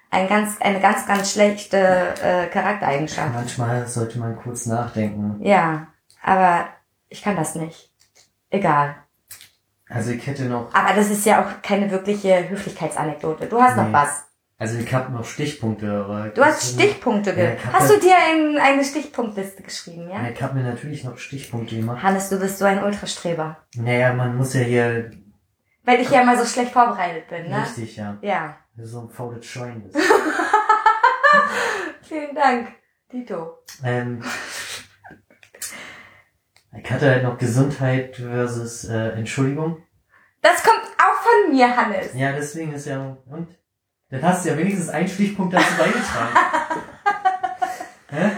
ein ganz, eine ganz, ganz schlechte äh, Charaktereigenschaft. Manchmal sollte man kurz nachdenken. Ja, aber ich kann das nicht. Egal. Also ich hätte noch, Aber das ist ja auch keine wirkliche Höflichkeitsanekdote. Du hast noch Nee. was. Also ich habe noch Stichpunkte, aber Du hast Stichpunkte. Ja, hast du dir ein, eine Stichpunktliste geschrieben, ja? Ja, ich habe mir natürlich noch Stichpunkte gemacht. Hannes, du bist so ein Ultrastreber. Naja, man muss ja hier Weil ich ja immer so schlecht vorbereitet bin, ne? richtig, ja. Ja. So ein faules Schwein bist. Vielen Dank, Tito. ähm, ich hatte halt noch Gesundheit versus äh, Entschuldigung. Das kommt auch von mir, Hannes. Ja, deswegen ist ja, und? Dann hast du ja wenigstens einen Stichpunkt dazu beigetragen. Hä?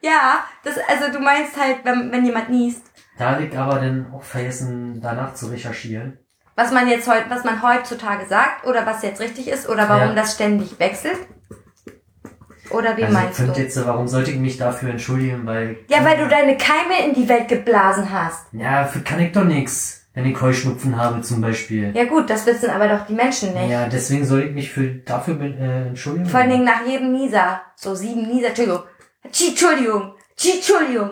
Ja, das, also du meinst halt, wenn, wenn jemand niest, Da liegt aber dann auch vergessen, danach zu recherchieren. was man jetzt heut, was man heutzutage sagt oder was jetzt richtig ist oder warum Ja. das ständig wechselt? Oder wie also ich meinst finde du? jetzt, warum sollte ich mich dafür entschuldigen, weil... Ja, weil du deine Keime in die Welt geblasen hast. Ja, für kann ich doch nix, wenn ich Heuschnupfen habe zum Beispiel. Ja gut, das wissen aber doch die Menschen nicht. Ja, deswegen soll ich mich für dafür äh, entschuldigen. Vor allen Dingen nach jedem Nieser. So sieben Nieser, Entschuldigung. Entschuldigung. Entschuldigung.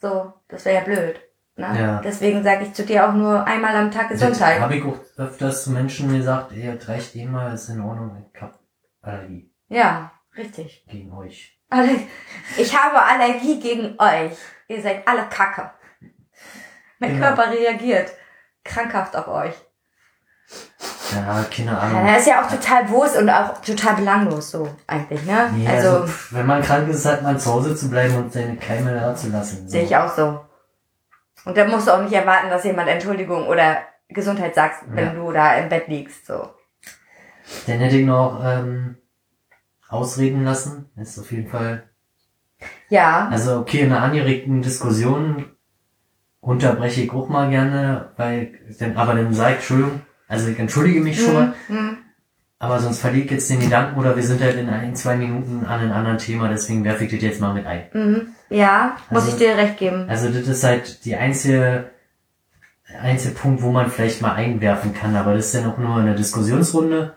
So, das wäre ja blöd. Ne? Ja. Deswegen sage ich zu dir auch nur einmal am Tag Gesundheit. Habe ich auch öfters zu Menschen gesagt, ey, das reicht eh mal, ist in Ordnung, ich hab Allergie Ja, richtig. gegen euch. Alle- Ich habe Allergie gegen euch. Ihr seid alle Kacke. Mein Genau. Körper reagiert krankhaft auf euch. Ja, keine Ahnung. das ist ja auch total Wurst und auch total belanglos so eigentlich, ne? Nee, also also, wenn man krank ist, hat man zu Hause zu bleiben und seine Keime da zu lassen. So. Sehe ich auch so. Und da musst du auch nicht erwarten, dass jemand Entschuldigung oder Gesundheit sagt, wenn Ja. du da im Bett liegst. So. Dann hätte ich noch ähm, ausreden lassen. Das ist auf jeden Fall. Ja. Also okay, in einer angeregten Diskussion unterbreche ich auch mal gerne, weil dann, aber dann sag ich, Entschuldigung, also ich entschuldige mich schon mal, Hm. aber sonst verliere ich jetzt den Gedanken oder wir sind halt in ein, zwei Minuten an einem anderen Thema, deswegen werfe ich das jetzt mal mit ein. Mhm. Ja, muss Also- ich dir recht geben. Also das ist halt die einzige, der einzige Punkt, wo man vielleicht mal einwerfen kann, aber das ist ja auch nur eine Diskussionsrunde.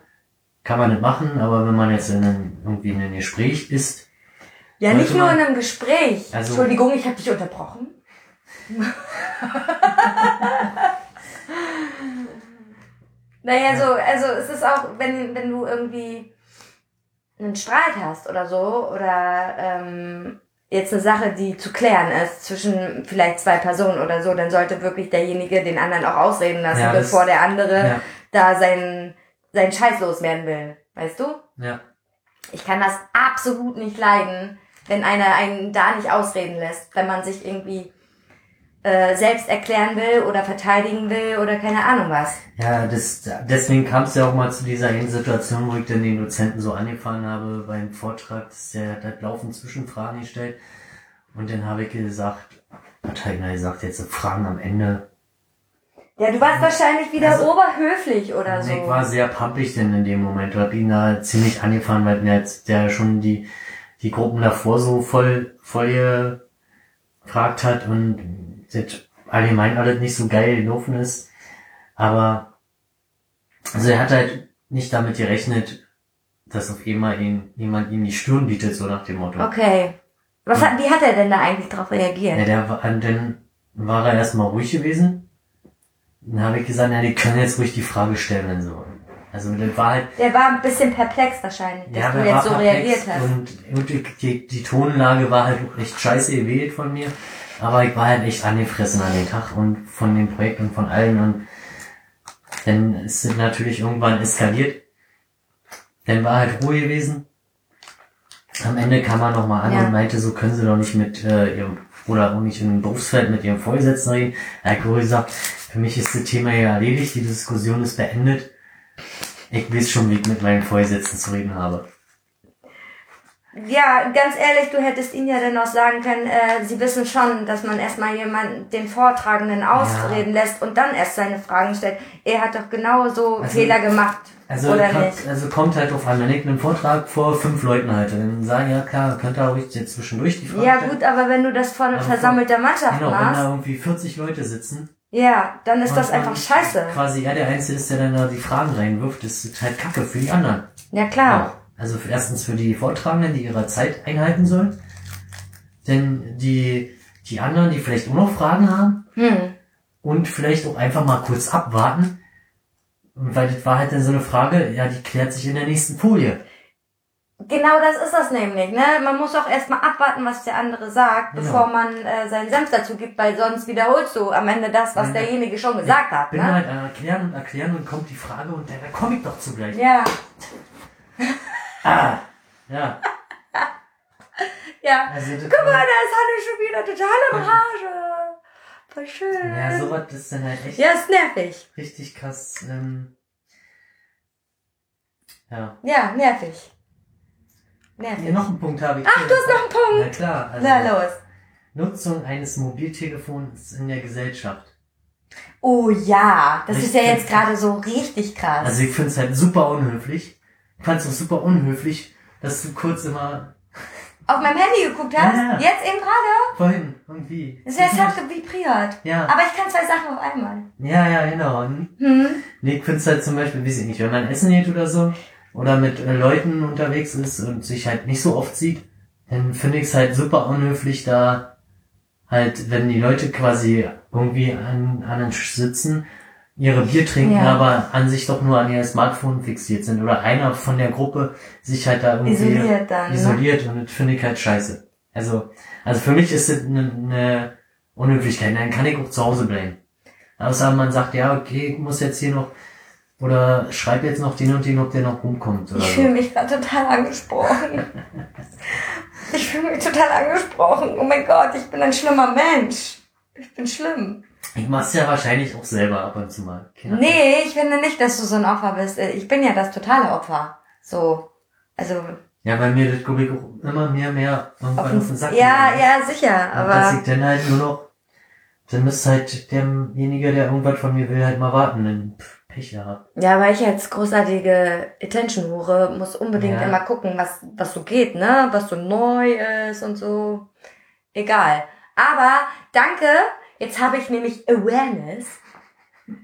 Kann man nicht machen, aber wenn man jetzt in einem, irgendwie in einem Gespräch ist, Ja, nicht nur man- in einem Gespräch. Also- Entschuldigung, ich habe dich unterbrochen. naja, so, also es ist auch, wenn, wenn du irgendwie einen Streit hast oder so, oder ähm, jetzt eine Sache, die zu klären ist zwischen vielleicht zwei Personen oder so, dann sollte wirklich derjenige den anderen auch ausreden lassen, Ja, bevor der andere ja, da seinen, seinen Scheiß loswerden will. Weißt du? ja, Ich kann das absolut nicht leiden, wenn einer einen da nicht ausreden lässt, wenn man sich irgendwie äh, selbst erklären will oder verteidigen will oder keine Ahnung was. ja, das, deswegen kam es ja auch mal zu dieser Situation, wo ich dann den Dozenten so angefangen habe beim Vortrag, dass der hat laufend Zwischenfragen gestellt und dann habe ich gesagt, hat er gesagt, jetzt so Fragen am Ende, Ja, du warst wahrscheinlich wieder Also- oberhöflich oder so. Ich war sehr pampig denn in dem Moment. Ich hab ihn da ziemlich angefahren, weil mir jetzt der schon die, die Gruppen davor so voll, voll gefragt hat und das allgemein alles nicht so geil gelaufen ist. Aber, also er hat halt nicht damit gerechnet, dass auf einmal ihn, jemand ihm die Stirn bietet, so nach dem Motto. Okay. Was hat, wie hat er denn da eigentlich drauf reagiert? Ja, der war, dann war er erstmal ruhig gewesen. Dann habe ich gesagt, ja, die können jetzt ruhig die Frage stellen, wenn sie wollen. Also das war halt, Der war ein bisschen perplex wahrscheinlich, dass ja, du jetzt so reagiert hast. Und, und die, die, die Tonlage war halt echt scheiße gewählt von mir. Aber ich war halt echt angefressen an den Tag und von dem Projekt und von allen und dann ist es natürlich irgendwann eskaliert. Dann war halt Ruhe gewesen. Am Ende kam er nochmal an Ja. und meinte, so können sie doch nicht mit äh, ihrem oder auch nicht im Berufsfeld mit ihrem Vorgesetzten reden. Er hat gesagt, für mich ist das Thema ja erledigt, die Diskussion ist beendet. Ich weiß schon, wie ich mit meinem Vorgesetzten zu reden habe. Ja, ganz ehrlich, du hättest ihn ja dann auch sagen können, äh, sie wissen schon, dass man erstmal jemanden, den Vortragenden ausreden lässt und dann erst seine Fragen stellt. Er hat doch genauso Also- Fehler gemacht, Also, oder kommt, nicht? also kommt halt drauf an, wenn ich einen Vortrag vor fünf Leuten halte, dann sagen ja klar, könnt ihr ruhig jetzt zwischendurch die Frage Ja stellen. gut, aber wenn du das vor Aber versammelter Mannschaft Genau, wenn da machst, irgendwie 40 Leute sitzen. ja, dann ist und- das einfach und scheiße. Quasi er der Einzige ist, der dann da die Fragen reinwirft, das ist halt Kacke für die anderen. Ja klar. Auch. Also erstens für die Vortragenden, die ihre Zeit einhalten sollen. Denn die, die anderen, die vielleicht auch noch Fragen haben Hm. und vielleicht auch einfach mal kurz abwarten. Weil das war halt dann so eine Frage, ja, die klärt sich in der nächsten Folie. Genau das ist das nämlich, ne? Man muss auch erstmal abwarten, was der andere sagt, Genau. bevor man äh, seinen Senf dazu gibt, weil sonst wiederholst du am Ende das, was Ja. derjenige schon gesagt hat, bin ne? halt erklären und erklären und kommt die Frage und dann da komme ich doch zugleich. Ja, Ah, ja. ja. Also Guck mal, da ist Hanne schon wieder total in Rage. Voll schön. Ja, sowas ist dann halt echt Ja, ist nervig. richtig krass. Ähm, ja. Ja, nervig. Hier Nervig. noch einen Punkt habe ich. Ach, du hast noch einen Na Punkt. klar. Also Na los. Nutzung eines Mobiltelefons in der Gesellschaft. Oh ja, das Ich ist ja jetzt gerade so richtig krass. Also ich finde es halt super unhöflich. Ich fand es auch super unhöflich, dass du kurz immer Auf meinem Handy geguckt hast? Ja, ja. Jetzt eben gerade? vorhin irgendwie. Das ist jetzt hat vibriert. Ja. Aber ich kann zwei Sachen auf einmal. Ja, ja, genau. Hm? Nee, ich find's halt zum Beispiel, weiß ich nicht, wenn man essen geht oder so, oder mit äh, Leuten unterwegs ist und sich halt nicht so oft sieht, dann finde ich's halt super unhöflich, da halt, wenn die Leute quasi irgendwie an, an den Tisch sitzen, ihre Bier trinken, Ja. aber an sich doch nur an ihr Smartphone fixiert sind oder einer von der Gruppe sich halt da irgendwie Isoliert dann, ne? isoliert und das finde ich halt scheiße. Also, also für mich ist das eine, eine Unhöflichkeit, dann kann ich auch zu Hause bleiben. Außer man sagt, ja, okay, ich muss jetzt hier noch, oder schreib jetzt noch den und den, ob der noch rumkommt. Oder Ich so. fühle mich gerade total angesprochen. Ich fühle mich total angesprochen. Oh mein Gott, ich bin ein schlimmer Mensch. Ich bin schlimm. Ich mach's ja wahrscheinlich auch selber ab und zu mal. Keine. Nee, ich finde nicht, dass du so ein Opfer bist. Ich bin ja das totale Opfer. So. Also, Ja, weil mir das, auch immer mehr, mehr irgendwann auf den Sack ja, geht. ja, sicher, aber ich dann halt nur noch, dann müsste halt derjenige, der irgendwas von mir will, halt mal warten, dann Pech gehabt. ja, weil ich als großartige Attention-Hure muss unbedingt Ja. immer gucken, was, was so geht, ne? Was so neu ist und so. Egal. Aber danke, jetzt habe ich nämlich Awareness,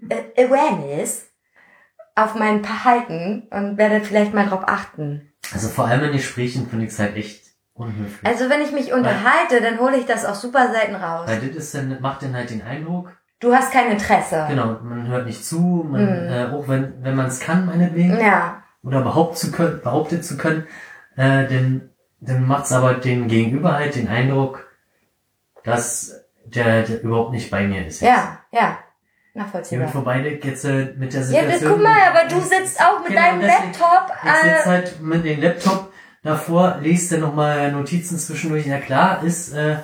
äh, Awareness auf mein Verhalten und werde vielleicht mal drauf achten. Also vor allem in Gesprächen finde ich es halt echt unhöflich. Also wenn ich mich unterhalte, dann hole ich das auch super selten raus. Weil das ist dann, macht dann halt den Eindruck, Du hast kein Interesse. genau, man hört nicht zu, man, Mhm. äh, auch wenn, wenn man es kann, meinetwegen, Ja, oder behaupten zu können, behauptet zu können, äh, dann, dann macht's aber den Gegenüber halt den Eindruck, dass der, der überhaupt nicht bei mir ist. ja, ja. Ja, Nachvollziehbar. und vorbei jetzt äh, mit der Ja, Situation. das, guck mal, aber du sitzt auch mit Genau, deinem deswegen- Laptop. Ich sitze Äh, halt mit dem Laptop davor, lese dann nochmal Notizen zwischendurch. Ja klar, ist äh,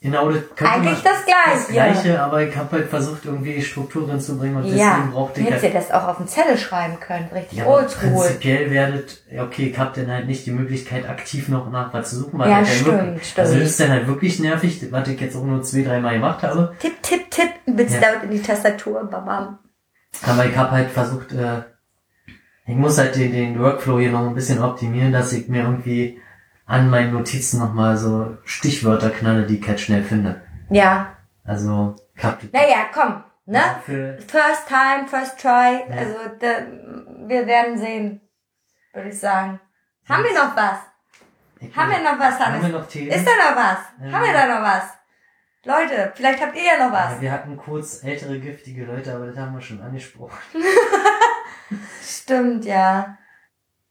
genau das Eigentlich das Gleiche. Das Gleiche, aber ich habe halt versucht, irgendwie Strukturen zu bringen und deswegen ja, brauchte ich hättest halt. dir das auch auf den Zettel schreiben können. Richtig Ja, oldschool. prinzipiell werdet, okay, ich habe dann halt nicht die Möglichkeit, aktiv noch nach was zu suchen. weil Ja, dann stimmt, wirklich, stimmt. Also das ist dann halt wirklich nervig, was ich jetzt auch nur zwei, dreimal gemacht habe. Tipp, tipp, tipp. Mit Ja. laut in die Tastatur. Babam. Aber ich habe halt versucht, äh, ich muss halt den, den Workflow hier noch ein bisschen optimieren, dass ich mir irgendwie an meinen Notizen nochmal so Stichwörter knalle, die ich halt schnell finde. Ja. Also, ich hab Naja, komm. Ne? für, First time, first try. Also, da, wir werden sehen. Würde ich sagen. Haben wir noch was? Haben wir noch was, Haben wir noch Themen? Ist da noch was? Ähm. Haben wir da noch was? Leute, vielleicht habt ihr ja noch was. Ja, wir hatten kurz ältere giftige Leute, aber das haben wir schon angesprochen. Stimmt, ja.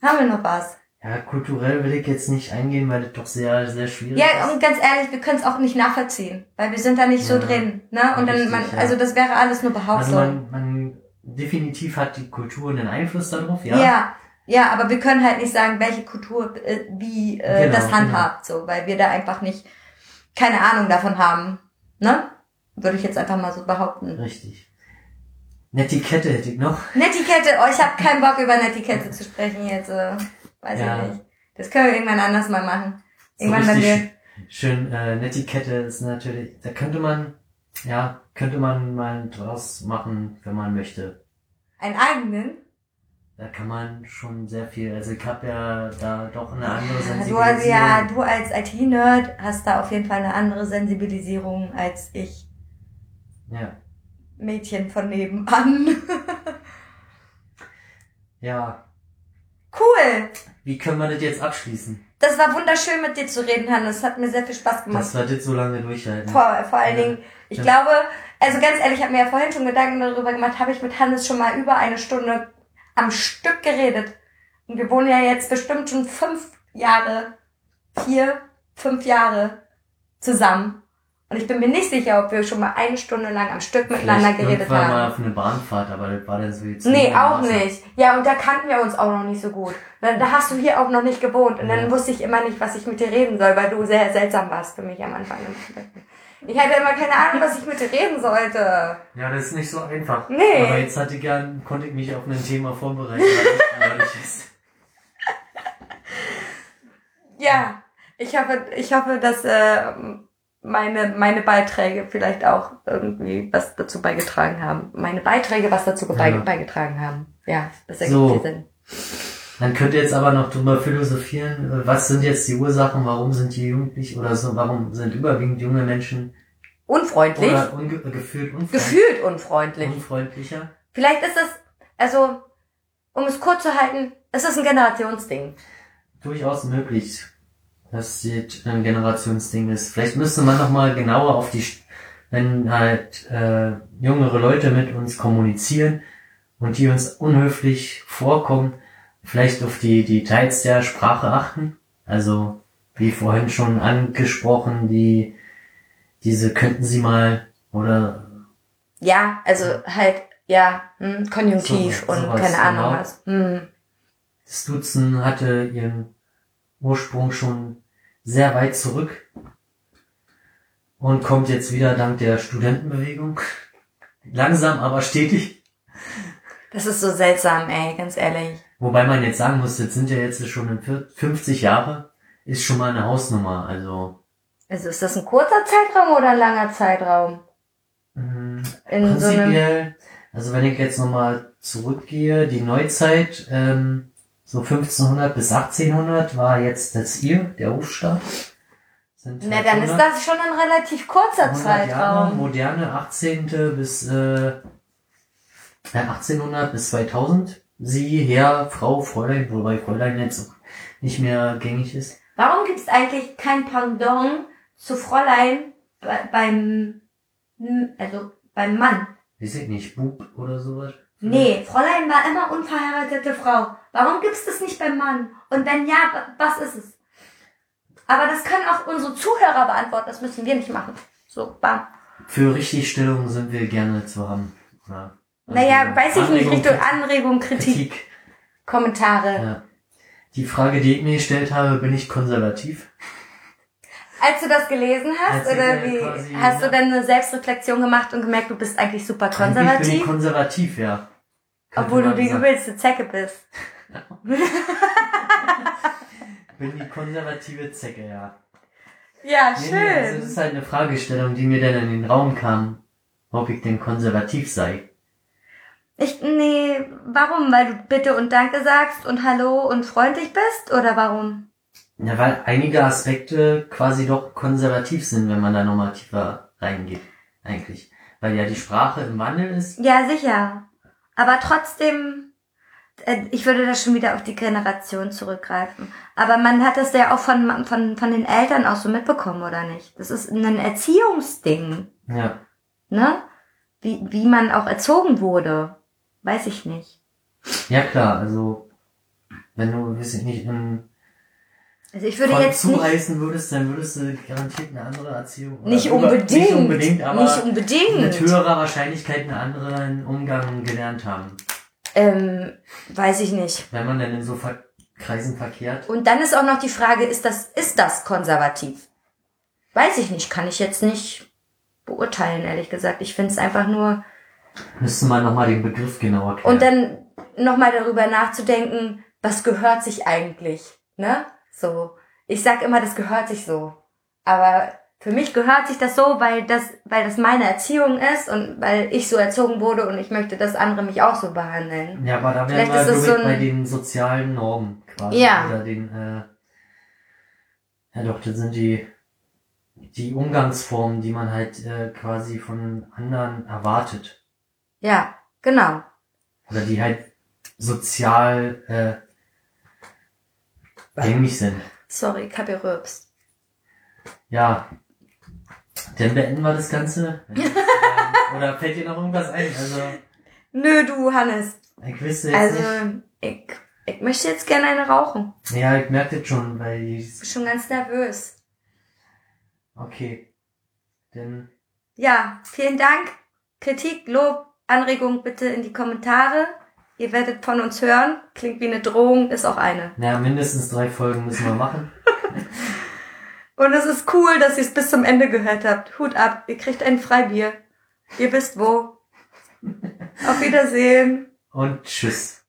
Haben wir noch was? Ja, kulturell will ich jetzt nicht eingehen, weil das doch sehr, sehr schwierig Ja, ist. und ganz ehrlich, wir können es auch nicht nachvollziehen, weil wir sind da nicht so Ja, drin, ne? Und dann, richtig, man, ja. also das wäre alles nur Also Behauptung. man, man definitiv hat die Kultur einen Einfluss darauf, ja. ja. ja, aber wir können halt nicht sagen, welche Kultur äh, wie äh, Genau, das handhabt, so, weil wir da einfach nicht keine Ahnung davon haben, ne? Würde ich jetzt einfach mal so behaupten. Richtig. Netiquette hätte ich noch. Netiquette, oh, ich habe keinen Bock über Netiquette zu sprechen jetzt, äh, weiß Ja. ich nicht. Das können wir irgendwann anders mal machen. Irgendwann, so wenn wir schön äh, Netiquette ist natürlich, da könnte man, ja, könnte man mal draus machen, wenn man möchte. einen eigenen Da kann man schon sehr viel, also ich habe ja da doch eine andere Du, Sensibilisierung. also, ja, du als IT-Nerd hast da auf jeden Fall eine andere Sensibilisierung als ich, ja. Mädchen von nebenan. Ja, cool! wie können wir das jetzt abschließen? Das war wunderschön mit dir zu reden, Hannes. hat mir sehr viel Spaß gemacht. Das war das so lange durchhalten. Vor, vor allen Ja. Dingen, ich Ja. glaube, also ganz ehrlich, ich habe mir ja vorhin schon Gedanken darüber gemacht, habe ich mit Hannes schon mal über eine Stunde am Stück geredet. Und wir wohnen ja jetzt bestimmt schon fünf Jahre, vier, fünf Jahre zusammen. Und ich bin mir nicht sicher, ob wir schon mal eine Stunde lang am Stück miteinander Vielleicht geredet irgendwann mal haben. auf eine Bahnfahrt, aber das war dann so jetzt Nee, auch Maße. nicht. Ja, und da kannten wir uns auch noch nicht so gut. Da, da hast du hier auch noch nicht gewohnt. Und dann Ja. wusste ich immer nicht, was ich mit dir reden soll, weil du sehr seltsam warst für mich am Anfang. Ich hatte immer keine Ahnung, was ich mit dir reden sollte. Ja, das ist nicht so einfach. Nee. Aber jetzt hatte ich gern, konnte ich mich auf ein Thema vorbereiten. ich- ich Ja, ich hoffe, ich hoffe, dass äh, meine, meine Beiträge vielleicht auch irgendwie was dazu beigetragen haben. Meine Beiträge was dazu Ja. beigetragen haben. Ja, das ergibt So. Sinn. Man könnte jetzt aber noch drüber philosophieren, äh, was sind jetzt die Ursachen, warum sind die Jugendlich oder so, warum sind überwiegend junge Menschen Unfreundlich. oder unge gefühlt unfreund Gefühlt unfreundlich. unfreundlicher? Vielleicht ist es, also, um es kurz zu halten, es ist ein Generationsding. Durchaus möglich, dass das ein Generationsding ist. Vielleicht müsste man noch mal genauer auf die, wenn halt äh, jüngere Leute mit uns kommunizieren und die uns unhöflich vorkommen, vielleicht auf die Details der Sprache achten. Also wie vorhin schon angesprochen, die diese könnten Sie mal oder Ja, also halt, ja, hm, Konjunktiv So- und sowas, keine Ahnung genau. was. Hm. das Duzen hatte ihren Ursprung schon sehr weit zurück und kommt jetzt wieder dank der Studentenbewegung. Langsam, aber stetig. Das ist so seltsam, ey, ganz ehrlich. Wobei man jetzt sagen muss, jetzt sind ja jetzt schon in vier- 50 Jahre, ist schon mal eine Hausnummer. Also Also ist das ein kurzer Zeitraum oder ein langer Zeitraum? mh, In so einem, prinzipiell, also wenn ich jetzt nochmal zurückgehe, die Neuzeit, ähm, so 1500 bis 1800 war jetzt das ihr, der Hofstaat. Sind na halt dann ist 100 das schon ein relativ kurzer 100 Jahre, Zeitraum. moderne 18. bis äh, äh, 1800 bis 2000. Sie, Herr, Frau, Fräulein, wobei Fräulein jetzt auch nicht mehr gängig ist. Warum gibt es eigentlich kein Pendant zu Fräulein bei, beim, also beim Mann? Weiß ich nicht, Bub oder sowas. Nee, Fräulein war immer unverheiratete Frau. Warum gibt's das nicht beim Mann? Und wenn ja, wa- was ist es? Aber das können auch unsere Zuhörer beantworten, das müssen wir nicht machen. So, bam. Für Richtigstellungen sind wir gerne zu haben. Ja. Naja, weiß ich nicht, Anregung, Richtung Anregung, Kritik, Kritik. Kommentare. Ja. Die Frage, die ich mir gestellt habe, bin ich konservativ? Als du das gelesen hast, Als ich, oder wie, quasi, hast du dann eine Selbstreflexion gemacht und gemerkt, du bist eigentlich super Eigentlich bin ich konservativ? konservativ, ja. Obwohl du die übelste Zecke bist. bin die konservative Zecke, ja. Ja, Nee, nee, also das schön. ist halt eine Fragestellung, die mir dann in den Raum kam, ob ich denn konservativ sei. Ich, nee, warum? Weil du Bitte und Danke sagst und Hallo und freundlich bist? Oder warum? Ja, weil einige Aspekte quasi doch konservativ sind, wenn man da nochmal tiefer reingeht, eigentlich. Weil ja die Sprache im Wandel ist. Ja, sicher. Aber trotzdem äh, ich würde da schon wieder auf die Generation zurückgreifen. Aber man hat das ja auch von, von, von den Eltern auch so mitbekommen, oder nicht? Das ist ein Erziehungsding, Ja. ne? Wie, wie man auch erzogen wurde. Weiß ich nicht. Ja klar, also wenn du, weiß ich nicht, in Also ich würde Voll jetzt zureißen würdest, dann würdest du garantiert eine andere Erziehung. nicht über- unbedingt, Nicht unbedingt, aber nicht unbedingt. mit höherer Wahrscheinlichkeit einen anderen Umgang gelernt haben. Ähm, weiß ich nicht. Wenn man denn in so Ver Kreisen verkehrt. Und dann ist auch noch die Frage, ist das, ist das konservativ? Weiß ich nicht, kann ich jetzt nicht beurteilen, ehrlich gesagt. Ich finde es einfach nur, Müsste man nochmal den Begriff genauer klären. und dann nochmal darüber nachzudenken, was gehört sich eigentlich, ne? So. Ich sag immer, das gehört sich so. Aber für mich gehört sich das so, weil das, weil das meine Erziehung ist und weil ich so erzogen wurde und ich möchte, dass andere mich auch so behandeln. ja, aber da wären Vielleicht wir, so ein- bei den sozialen Normen quasi. Ja. Oder den, äh, ja doch, das sind die, die Umgangsformen, die man halt äh, quasi von anderen erwartet. Ja, genau. Oder die halt sozial äh, gängig sind. Sorry, ich hab gerülpst. Ja. Dann beenden wir das Ganze. Oder fällt dir noch irgendwas ein? Also, Nö, du, Hannes. ich wüsste jetzt nicht. Also, ich, ich möchte jetzt gerne eine rauchen. Ja, ich merke das schon, weil ich, Bin schon ganz nervös. okay. Dann, Ja, vielen Dank. Kritik, Lob, Anregung bitte in die Kommentare. Ihr werdet von uns hören. Klingt wie eine Drohung, ist auch eine. naja, mindestens drei Folgen müssen wir machen. Und es ist cool, dass ihr es bis zum Ende gehört habt. Hut ab, ihr kriegt ein Freibier. Ihr wisst wo. Auf Wiedersehen. Und tschüss.